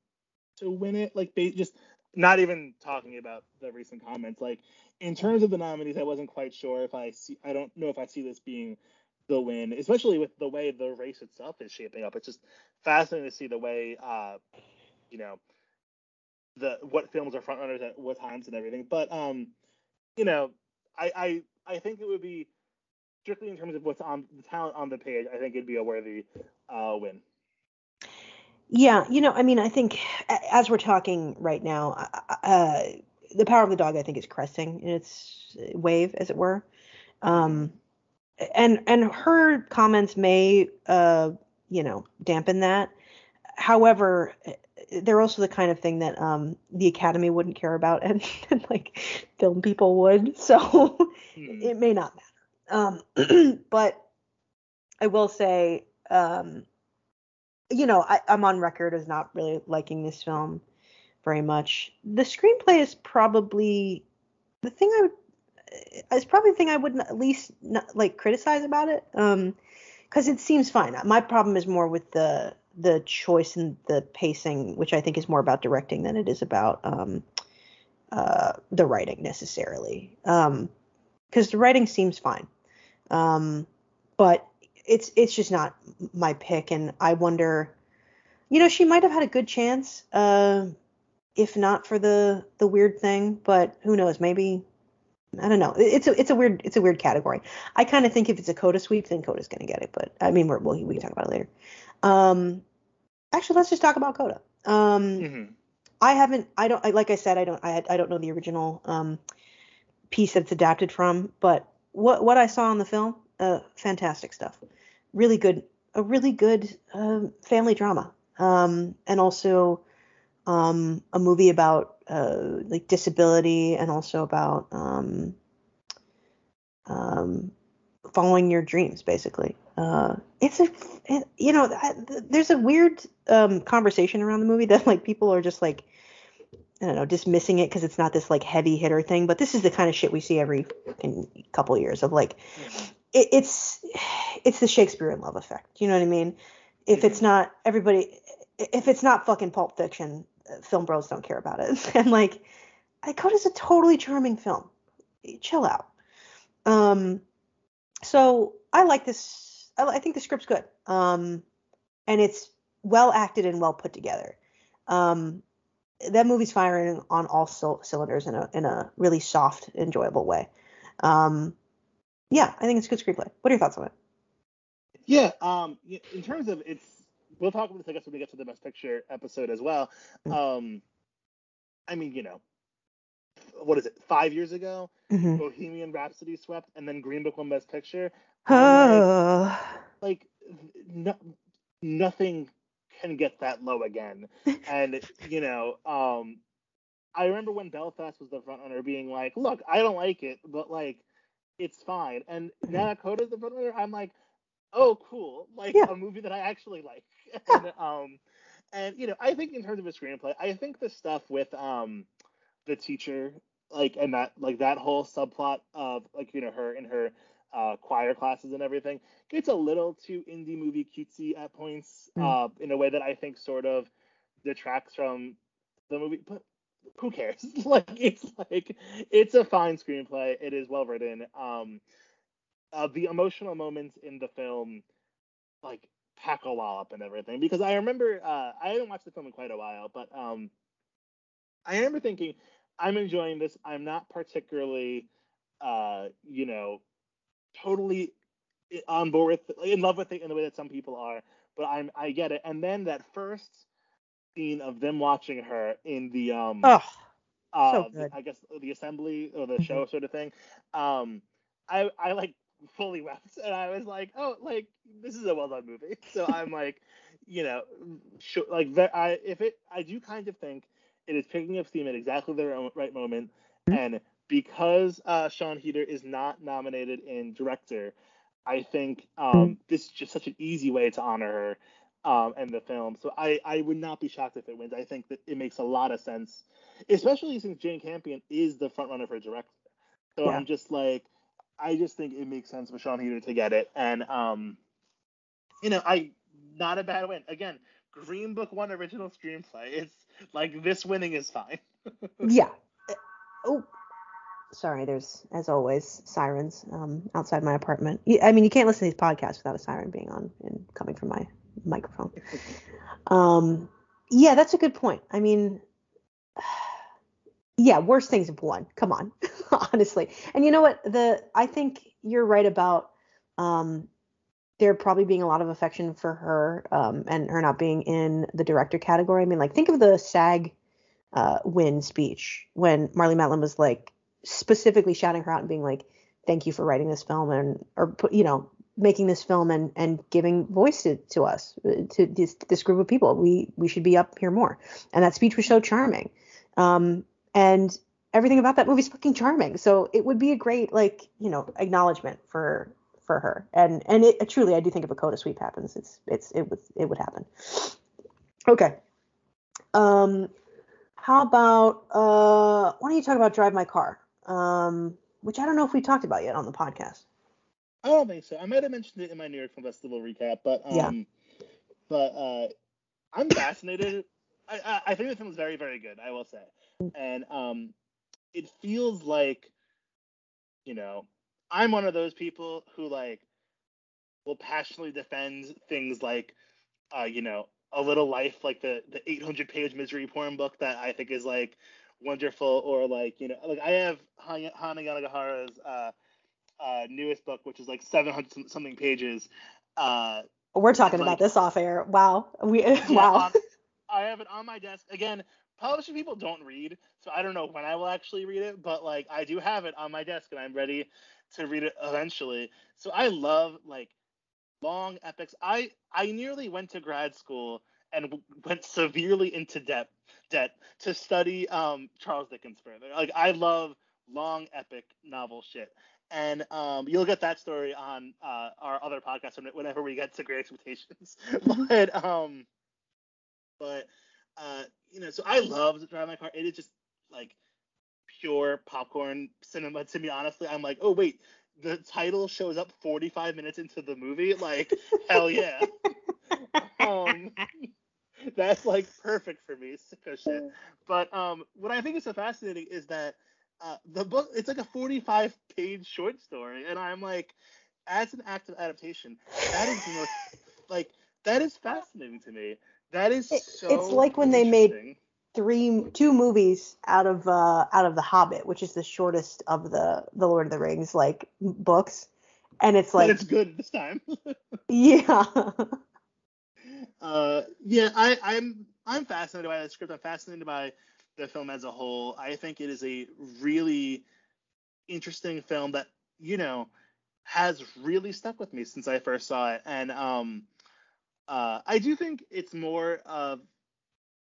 to win it. Like, just not even talking about the recent comments. Like, in terms of the nominees, I wasn't quite sure if I see. I don't know if I see this being the win, especially with the way the race itself is shaping up. It's just fascinating to see the way, uh, you know, the what films are front runners at what times and everything. But um, you know, I I I think it would be strictly in terms of what's on the talent on the page. I think it'd be a worthy uh win. Yeah, you know, I mean, I think as we're talking right now, uh, the power of the dog, I think, is cresting in its wave, as it were. Um, and and her comments may, uh, you know, dampen that. However, they're also the kind of thing that um, the Academy wouldn't care about, (laughs) and, and like film people would. (laughs) So Hmm. it may not matter. Um, (clears throat) but I will say, um, you know, I, I'm on record as not really liking this film very much. The screenplay is probably the thing I would. Is probably the thing I would at least not, like criticize about it, um, because it seems fine. My problem is more with the the choice and the pacing, which I think is more about directing than it is about um, uh, the writing necessarily. Um, because the writing seems fine, um, but it's it's just not my pick, and I wonder, you know, she might have had a good chance, uh, if not for the the weird thing, but who knows? Maybe I don't know. It's a it's a weird it's a weird category. I kind of think if it's a Coda sweep, then Coda's gonna get it, but I mean, we're, we'll we can talk about it later. Um, actually, let's just talk about Coda. Um, Mhm. I haven't. I don't. I, like I said, I don't. I, I don't know the original um, piece that it's adapted from, but what what I saw in the film, uh, fantastic stuff. Really good. A really good um, family drama, um, and also um, a movie about uh, like disability, and also about um, um, following your dreams, basically. Uh, it's a, it, you know, I- there's a weird um, conversation around the movie that like people are just like, I don't know, dismissing it because it's not this like heavy hitter thing. But this is the kind of shit we see every fucking couple years of like, it, it's it's the Shakespeare in love effect. You know what I mean? If it's not everybody, if it's not fucking Pulp Fiction, film bros don't care about it. (laughs) and like, Coda's a totally charming film. Chill out. Um, so I like this. I, I think the script's good. Um, and it's well acted and well put together. Um, that movie's firing on all cylinders in a in a really soft, enjoyable way. Um, yeah, I think it's a good screenplay. What are your thoughts on it? Yeah, um, in terms of it's, we'll talk about this I guess when we get to the best picture episode as well. Mm-hmm. Um, I mean, you know, what is it? Five years ago, mm-hmm. Bohemian Rhapsody swept, and then Green Book won Best Picture. like, like no, nothing can get that low again. (laughs) and you know, um, I remember when Belfast was the front runner, being like, "Look, I don't like it, but like, it's fine." And now that Coda's the front runner, I'm like, "Oh, cool! Like yeah. a movie that I actually like." (laughs) and, um, and you know, I think in terms of a screenplay, I think the stuff with um, the teacher, like, and that like that whole subplot of like you know her and her uh, choir classes and everything gets a little too indie movie cutesy at points mm. uh, in a way that I think sort of detracts from the movie. But who cares? (laughs) like it's like it's a fine screenplay. It is well written. Um, uh, the emotional moments in the film, like pack a wallop and everything. Because I remember uh, I haven't watched the film in quite a while, but um, I remember thinking I'm enjoying this. I'm not particularly, uh, you know, totally on board with in love with it in the way that some people are but i'm i get it and then that first scene of them watching her in the um oh, uh, so good. i guess the assembly or the mm-hmm. show sort of thing um i i like fully wept and i was like oh like this is a well done movie so i'm (laughs) like you know sure, like i if it i do kind of think it is picking up steam at exactly the right moment mm-hmm. and because uh, Sian Heder is not nominated in director, I think um, hmm. this is just such an easy way to honor her um, in the film. So I, I would not be shocked if it wins. I think that it makes a lot of sense, especially since Jane Campion is the frontrunner for director. So yeah. I'm just like, I just think it makes sense for Sian Heder to get it. And, um, you know, I not a bad win. Again, Green Book one original screenplay. It's like this winning is fine. (laughs) yeah. Oh, sorry, there's as always sirens um, outside my apartment. I mean, you can't listen to these podcasts without a siren being on and coming from my microphone. (laughs) Um, yeah, that's a good point. I mean, yeah, worse things have won. Come on, (laughs) honestly. And you know what? The I think you're right about um, there probably being a lot of affection for her um, and her not being in the director category. I mean, like think of the SAG uh, win speech when Marlee Matlin was like, specifically shouting her out and being like, "Thank you for writing this film and or you know making this film and and giving voice to, to us to this this group of people. We we should be up here more." And that speech was so charming. Um, and everything about that movie is fucking charming. So it would be a great like you know acknowledgement for for her. And and it truly, I do think if a coda sweep happens, it's it's it would it would happen. Okay. Um, how about uh, why don't you talk about Drive My Car? um, which I don't know if we talked about yet on the podcast. I don't think so. I might have mentioned it in my New York Film Festival recap, but um, yeah. but uh, I'm fascinated. I, I, I think the film is very very good. I will say, and um, it feels like, you know, I'm one of those people who like will passionately defend things like, uh, you know, a little life, like the the 800 page misery porn book that I think is like wonderful or like you know like i have hanya yanagihara's uh, uh, newest book which is like 700 something pages uh, we're talking like, about this off air. Wow. We (laughs) yeah, wow. i have it on my desk. Again publishing people don't read so i don't know when i will actually read it but like i do have it on my desk and i'm ready to read it eventually so i love like long epics i i nearly went to grad school and went severely into debt debt to study um, Charles Dickens further. Like I love long epic novel shit. And um, you'll get that story on uh, our other podcast whenever we get to Great Expectations. (laughs) but um, but uh, you know, so I love Drive My Car. It is just like pure popcorn cinema to me. Honestly, I'm like, oh wait, the title shows up 45 minutes into the movie. Like, hell yeah. (laughs) um, that's like perfect for me, sicko shit. But um, what I think is so fascinating is that uh, the book it's like a 45 page short story, and I'm like, as an active adaptation, that is the most like that is fascinating to me. That is so. It's like when they made three two movies out of uh out of the Hobbit, which is the shortest of the the Lord of the Rings like books, and it's like but it's good this time. (laughs) yeah. (laughs) Uh, yeah, I, I'm I'm fascinated by the script. I'm fascinated by the film as a whole. I think it is a really interesting film that you know has really stuck with me since I first saw it, and um, uh, I do think it's more of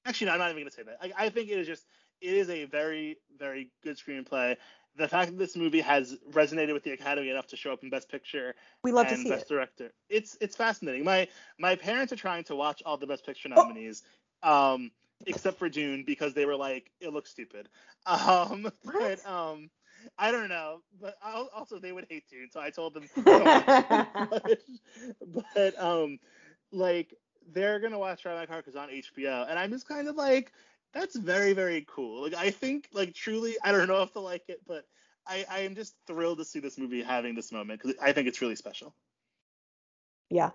actually no, I'm not even gonna say that. I, I think it is just it is a very very good screenplay. The fact that this movie has resonated with the Academy enough to show up in Best Picture we love and to see Best it. Director, it's it's fascinating. My my parents are trying to watch all the Best Picture Oh. nominees, um, except for Dune because they were like it looks stupid. Um, (laughs) but um, I don't know. But al- also they would hate Dune, so I told them. (laughs) but, (laughs) but um, like they're gonna watch Drive My Car because on HBO, and I'm just kind of like, that's very very cool. Like I think like truly, I don't know if they'll like it, but I I am just thrilled to see this movie having this moment because I think it's really special. Yeah.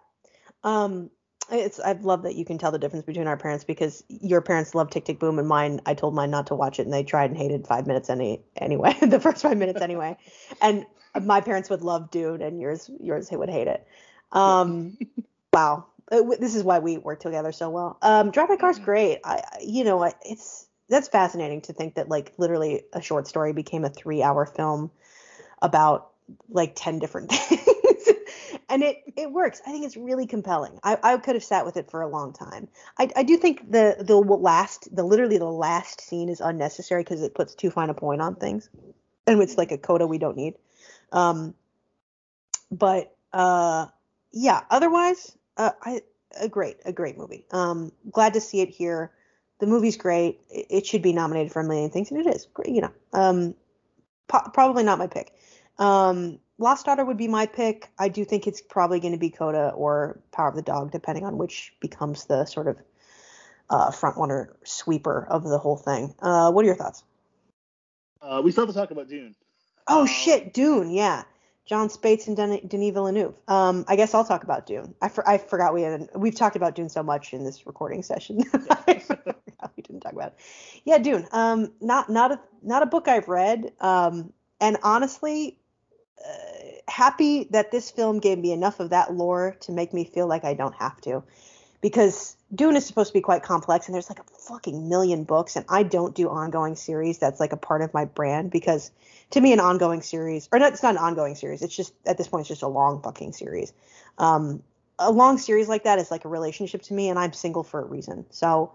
Um it's I love that you can tell the difference between our parents because your parents love Tick Tick Boom and mine I told mine not to watch it and they tried and hated 5 minutes any anyway (laughs) the first 5 minutes anyway and my parents would love Dune and yours yours would hate it. Um (laughs) wow. Uh, This is why we work together so well. Um Drive My Car's Mhm. great. I you know it's that's fascinating to think that like literally a short story became a 3-hour film about like 10 different (laughs) things. and it it works. I think it's really compelling. I, I could have sat with it for a long time. I, I do think the the last the literally the last scene is unnecessary because it puts too fine a point on things, and it's like a coda we don't need. Um, but uh, yeah. Otherwise, uh, I a great a great movie. Um, glad to see it here. The movie's great. It, it should be nominated for a million things, and it is. Great, You know, um, po- probably not my pick. Um, Lost Daughter would be my pick. I do think it's probably going to be Coda or Power of the Dog, depending on which becomes the sort of uh, front runner sweeper of the whole thing. Uh, what are your thoughts? Uh, we still have to talk about Dune. Oh Um, shit, Dune, yeah. Jon Spaihts and Den- Denis Villeneuve. Um, I guess I'll talk about Dune. I, for- I forgot we had we've talked about Dune so much in this recording session. (laughs) We didn't talk about it. Yeah, Dune. Um, not not a not a book I've read. Um, and honestly, uh, happy that this film gave me enough of that lore to make me feel like I don't have to, because Dune is supposed to be quite complex, and there's like a fucking million books, and I don't do ongoing series. That's like a part of my brand because to me an ongoing series or not it's not an ongoing series it's just at this point it's just a long fucking series. Um a long series like that is like a relationship to me and i'm single for a reason. So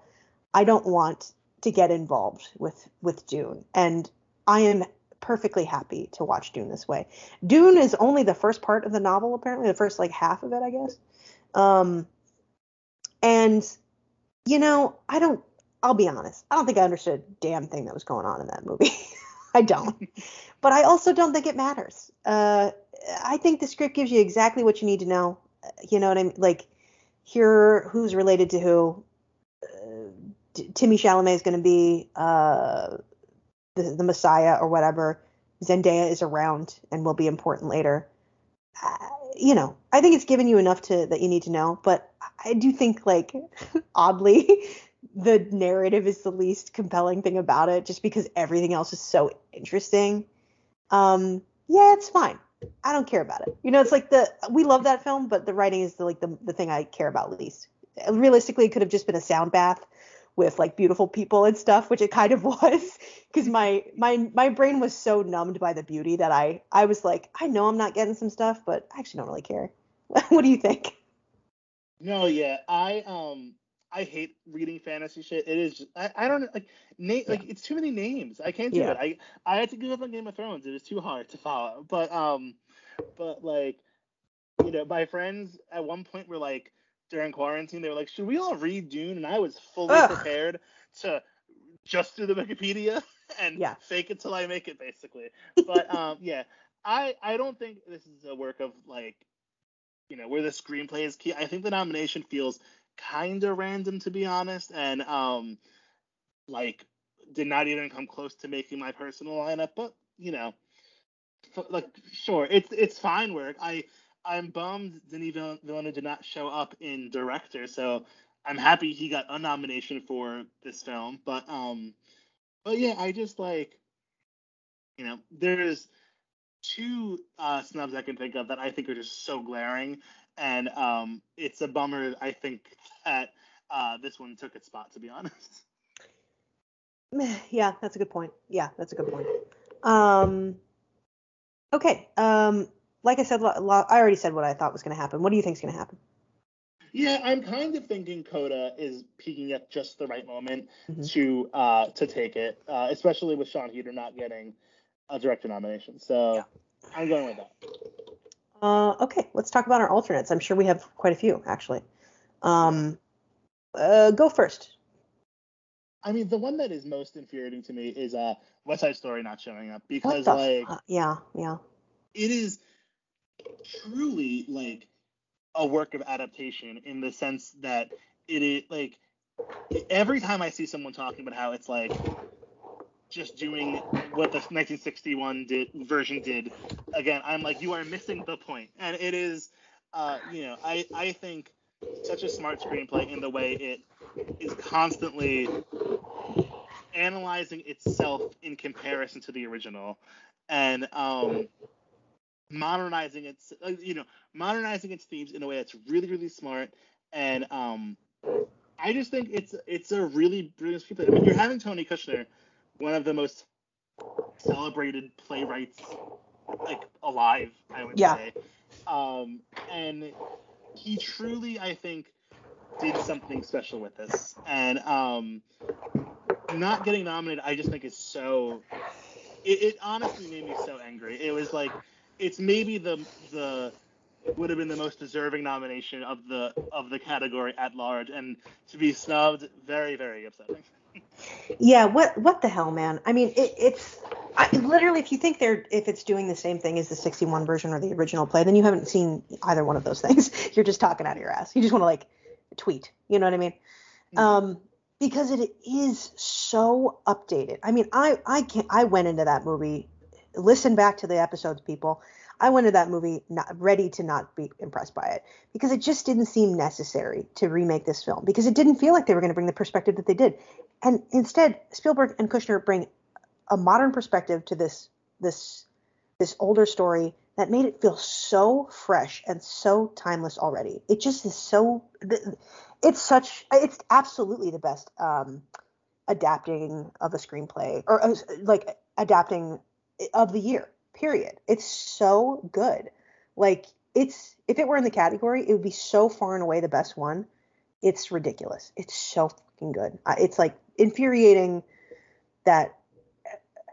i don't want to get involved with with dune and i am perfectly happy to watch dune this way. Dune is only the first part of the novel apparently the first like half of it i guess. Um and you know i don't i'll be honest i don't think i understood a damn thing that was going on in that movie (laughs) I don't. but I also don't think it matters. Uh, I think the script gives you exactly what you need to know. Uh, You know what I mean? Like, here, who's related to who? Uh, Timmy Chalamet is going to be uh, the, the Messiah or whatever. Zendaya is around and will be important later. Uh, you know, I think it's given you enough to that you need to know. But I do think, like, (laughs) oddly, (laughs) the narrative is the least compelling thing about it just because everything else is so interesting. Um, yeah, it's fine. I don't care about it. You know, it's like the we love that film, but the writing is the like the, the thing I care about least. Realistically, it could have just been a sound bath with like beautiful people and stuff, which it kind of (laughs) was because my my my brain was so numbed by the beauty that I I was like, I know I'm not getting some stuff, but I actually don't really care. (laughs) what do you think? No, yeah, I um I hate reading fantasy shit. It is just, I, I don't like name like it's too many names. I can't do Yeah. it. I I had to give up on Game of Thrones. It was too hard to follow. But um but like you know, my friends at one point were like during quarantine, they were like, "Should we all read Dune?" And I was fully Ugh. prepared to just do the Wikipedia (laughs) and Yeah. fake it till I make it, basically. But (laughs) um, yeah, I I don't think this is a work of like, you know, where the screenplay is key. I think the nomination feels kind of random to be honest, and um, like did not even come close to making my personal lineup. But you know, like sure, it's it's fine work. I I'm bummed Denis Villeneuve did not show up in director, so I'm happy he got a nomination for this film. But um, but yeah, I just like, you know, there's two uh, snubs I can think of that I think are just so glaring, and um, it's a bummer. I think that uh, this one took its spot, to be honest. (laughs) (sighs) Yeah, that's a good point. Yeah, that's a good point. Um, okay. Um, like I said, I already said what I thought was going to happen. What do you think is going to happen? Yeah, I'm kind of thinking Coda is peaking at just the right moment mm-hmm. to uh, to take it, uh, especially with Sian Heder not getting a director nomination. So yeah. I'm going with that. Uh, okay, let's talk about our alternates. I'm sure we have quite a few actually. Um, uh, go first. I mean, the one that is most infuriating to me is uh, West Side Story not showing up because like, yeah, yeah, it is truly like a work of adaptation in the sense that it is like every time I see someone talking about how it's like just doing what the 1961 did, version did again, I'm like, you are missing the point. And it is, uh, you know, I I think such a smart screenplay in the way it is constantly analyzing itself in comparison to the original and um modernizing its uh, you know modernizing its themes in a way that's really really smart and um I just think it's it's a really brilliant screenplay. I mean, you're having Tony Kushner, one of the most celebrated playwrights like alive, I would yeah. say. Um, and he truly, I think, did something special with this. And um, not getting nominated, I just think is so. It, it honestly made me so angry. It was like it's maybe the the would have been the most deserving nomination of the of the category at large, and to be snubbed, very very upsetting. yeah, what what the hell, man? I mean, it, it's I, literally if you think they're if it's doing the same thing as the 61 version or the original play, then you haven't seen either one of those (laughs) things. You're just talking out of your ass. You just want to like tweet. You know what I mean? Mm-hmm. Um, because it is so updated. I mean, I I can I went into that movie listen back to the episodes, people. I went to that movie not ready to not be impressed by it because it just didn't seem necessary to remake this film because it didn't feel like they were going to bring the perspective that they did. And instead, Spielberg and Kushner bring a modern perspective to this this this older story that made it feel so fresh and so timeless already. It just is so it's such it's absolutely the best um adapting of a screenplay or uh, like adapting of the year. Period. It's so good. Like it's if it were in the category, it would be so far and away the best one. It's ridiculous. It's so fucking good. It's like infuriating that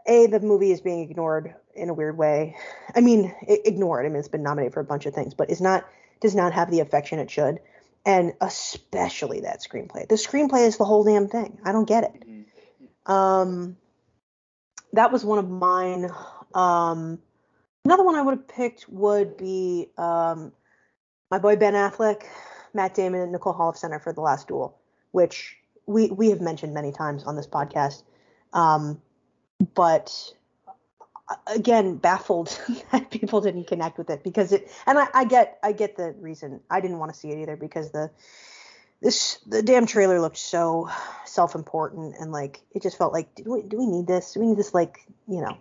a the movie is being ignored in a weird way. I mean, ignored. I mean, it's been nominated for a bunch of things, but it's not does not have the affection it should, and especially that screenplay. The screenplay is the whole damn thing. I don't get it. Mm-hmm. Um, that was one of mine. Um, another one I would have picked would be um, my boy Ben Affleck, Matt Damon, and Nicole Holofcener for The Last Duel, which we we have mentioned many times on this podcast. Um, but uh, again, baffled (laughs) that people didn't connect with it because it. And I, I get I get the reason. I didn't want to see it either because the this the damn trailer looked so self-important and like it just felt like do we, do we need this? Do we need this like you know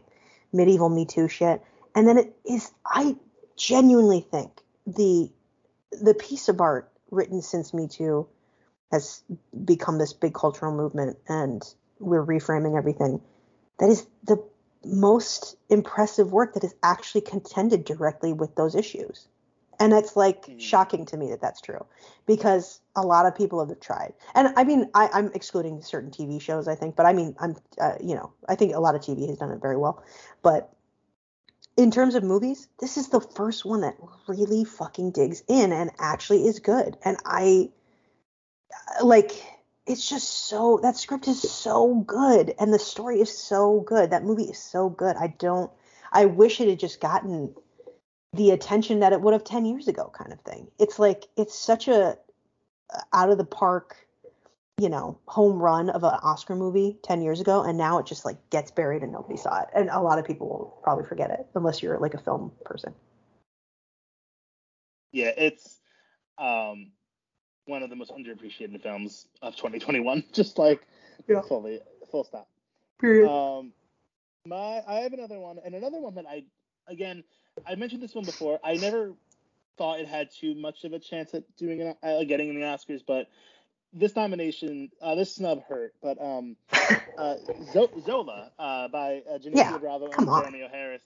medieval me too shit? And then it is i genuinely think the the piece of art written since me too has become this big cultural movement and we're reframing everything that is the most impressive work that is actually contended directly with those issues and it's like mm. shocking to me that that's true because a lot of people have tried. And I mean, I, am excluding certain TV shows, I think, but I mean, I'm, uh, you know, I think a lot of TV has done it very well. But in terms of movies, this is the first one that really fucking digs in and actually is good. And I, like, it's just so, that script is so good and the story is so good. That movie is so good. I don't, I wish it had just gotten the attention that it would have 10 years ago kind of thing it's like it's such a out of the park, you know, home run of an Oscar movie 10 years ago, and now it just like gets buried and nobody saw it. And a lot of people will probably forget it unless you're like a film person. Yeah, it's um one of the most underappreciated films of 2021. (laughs) Just like Yeah. fully full stop. Period. Um, my I have another one, and another one that I again I mentioned this one before. I never thought it had too much of a chance at doing it, uh, getting in the Oscars, but this nomination, uh, this snub hurt. But um, uh, Zo- Zola uh, by uh, Janicza Yeah, Bravo and. Jeremy O. Harris.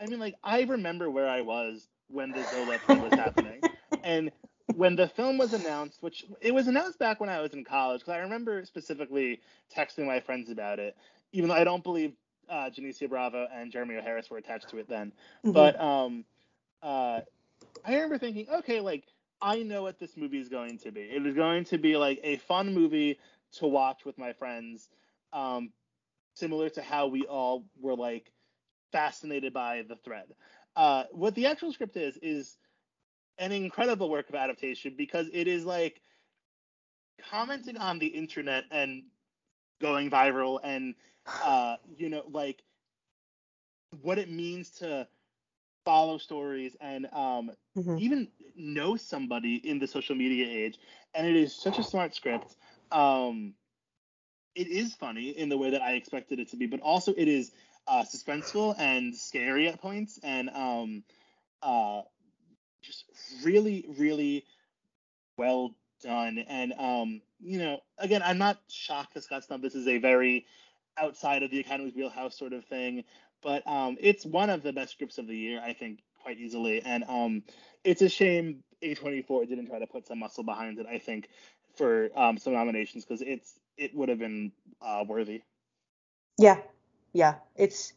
I mean, like I remember where I was when the Zola thing was happening, and when the film was announced, which it was announced back when I was in college, because I remember specifically texting my friends about it, even though I don't believe uh, Janicza Bravo and Jeremy O. Harris were attached to it then. Mhm. But um, uh, I remember thinking, okay, like I know what this movie is going to be. It is going to be like a fun movie to watch with my friends, um, similar to how we all were like fascinated by the thread. Uh, what the actual script is is an incredible work of adaptation because it is like commenting on the internet and going viral and uh, you know like what it means to follow stories and um, Mhm. even know somebody in the social media age and it is such a smart script um, it is funny in the way that i expected it to be but also it is uh, suspenseful and scary at points and um, uh, just really really well done and um, you know again i'm not shocked that scott snub this is a very outside of the academy's wheelhouse sort of thing but um, it's one of the best scripts of the year, I think, quite easily. And um, it's a shame A24 didn't try to put some muscle behind it. I think for um, some nominations because it's it would have been uh, worthy. Yeah, yeah. It's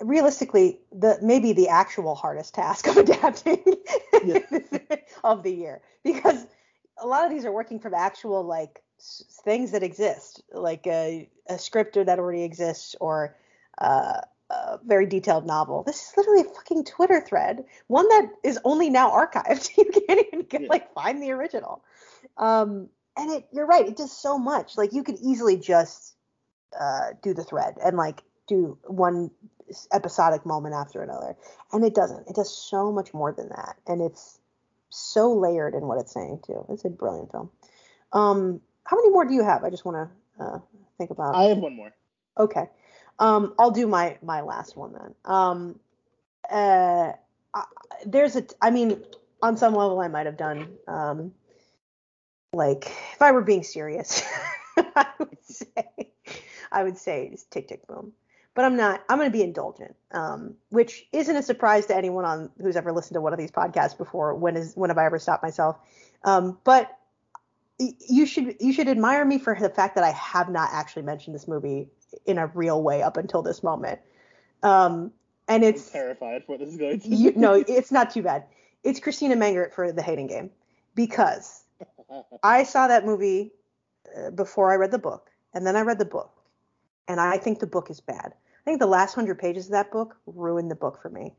realistically the maybe the actual hardest task of adapting Yeah. (laughs) of the year because a lot of these are working from actual like things that exist, like a, a script that already exists or uh, a very detailed novel. This is literally a fucking Twitter thread, one that is only now archived. (laughs) You can't even get, Yeah. like find the original. Um, and it, you're right, it does so much. Like you could easily just uh, do the thread and like do one episodic moment after another, and it doesn't. It does so much more than that, and it's so layered in what it's saying too. It's a brilliant film. Um, how many more do you have? I just want to uh, think about. I have one more. Okay. Um, I'll do my my last one then. Um, uh, I, there's a. I mean, on some level, I might have done. Um, like, if I were being serious, (laughs) I would say, I would say just tick tick boom. But I'm not. I'm going to be indulgent, um, which isn't a surprise to anyone on who's ever listened to one of these podcasts before. When is when have I ever stopped myself? Um, but you should you should admire me for the fact that I have not actually mentioned this movie in a real way up until this moment. Um, and I'm it's terrified for what this is going to. you no, it's not too bad. It's Christina Mengert for The Hating Game because (laughs) I saw that movie uh, before I read the book, and then I read the book, and I think the book is bad. I think the last hundred pages of that book ruined the book for me,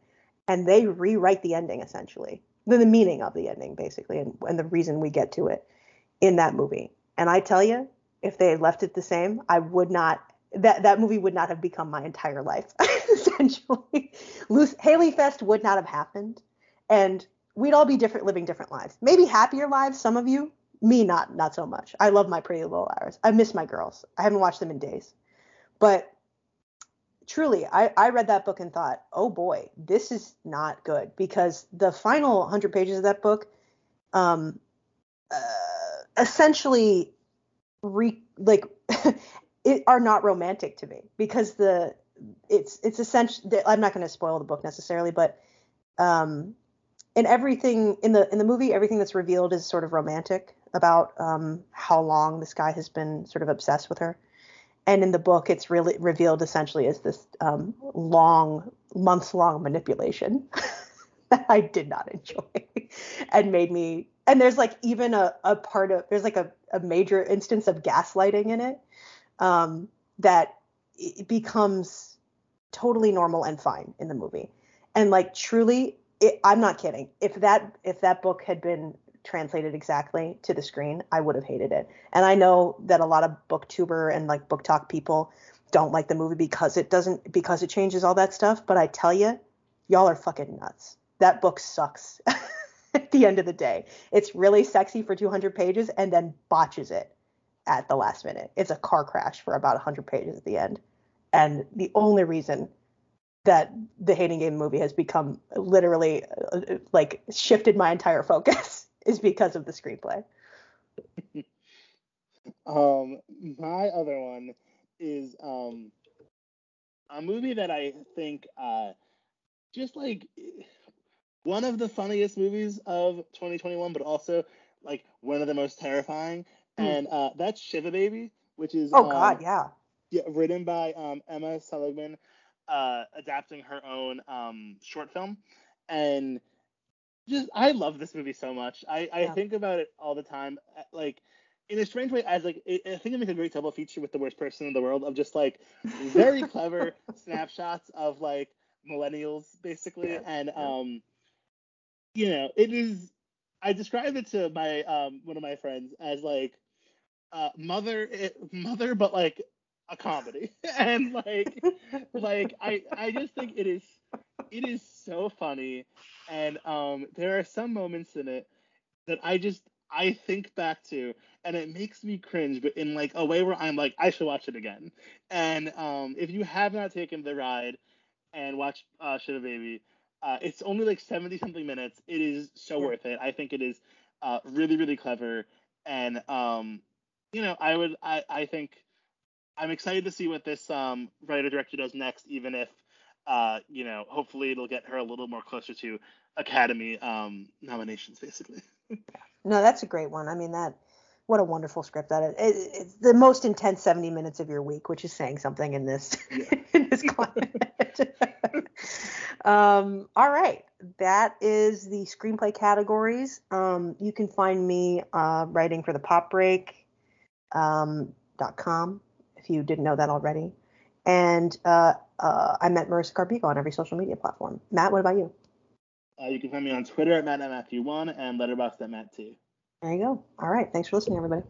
and they rewrite the ending essentially, the, the meaning of the ending basically, and, and the reason we get to it in that movie. And I tell you, if they had left it the same, I would not. That that movie would not have become my entire life. (laughs) essentially, Luce, Haley Fest would not have happened, and we'd all be different, living different lives. Maybe happier lives. Some of you, me not not so much. I love my Pretty Little Liars. I miss my girls. I haven't watched them in days, but truly, I I read that book and thought, oh boy, this is not good because the final 100 pages of that book, um, uh, essentially, re like. (laughs) it are not romantic to me because the it's it's essentially I'm not going to spoil the book necessarily, but um, in everything in the in the movie, everything that's revealed is sort of romantic about um, how long this guy has been sort of obsessed with her, and in the book, it's really revealed essentially as this um, long, months long manipulation (laughs) that I did not enjoy (laughs) and made me. And there's like even a, a part of there's like a, a major instance of gaslighting in it um, that it becomes totally normal and fine in the movie. And like truly, it, I'm not kidding. If that if that book had been translated exactly to the screen, I would have hated it. And I know that a lot of booktuber and like BookTok people don't like the movie because it doesn't because it changes all that stuff. But I tell you, y'all are fucking nuts. That book sucks. (laughs) (laughs) at the end of the day, it's really sexy for 200 pages and then botches it at the last minute. It's a car crash for about 100 pages at the end. And the only reason that the Hating Game movie has become literally uh, like shifted my entire focus (laughs) is because of the screenplay. (laughs) um, my other one is um a movie that I think uh just like one of the funniest movies of 2021, but also like one of the most terrifying, mm. and uh, that's Shiva Baby, which is oh um, god, yeah, yeah, written by um, Emma Seligman uh, adapting her own um, short film, and just I love this movie so much. I, I yeah. think about it all the time, uh, like in a strange way, as like it, I think it makes a great double feature with the worst person in the world of just like very (laughs) clever snapshots of like millennials basically, yeah. and um, you know, it is. I describe it to my um one of my friends as like uh mother eh, mother, but like a comedy (laughs) and like like i i just think it is it is so funny and um there are some moments in it that i just i think back to and it makes me cringe but in like a way where i'm like i should watch it again and um if you have not taken the ride and watched uh Shiva Baby uh it's only like 70 something minutes it is so yeah. worth it i think it is uh really really clever and um you know i would i i think I'm excited to see what this um, writer director does next, even if uh, you know, hopefully it'll get her a little more closer to Academy um, nominations, basically. (laughs) no, that's a great one. I mean, that what a wonderful script that is. It, it's the most intense 70 minutes of your week, which is saying something in this yeah. (laughs) in this climate. (laughs) um, all right, that is the screenplay categories. Um, you can find me uh, writing for the Pop Break. Um, .com if you didn't know that already. And uh, uh, I met Marissa Carpico on every social media platform. Matt, what about you? Uh, you can find me on Twitter at Matt Matthew1 and Letterboxd at Matt2. There you go. All right. Thanks for listening, everybody.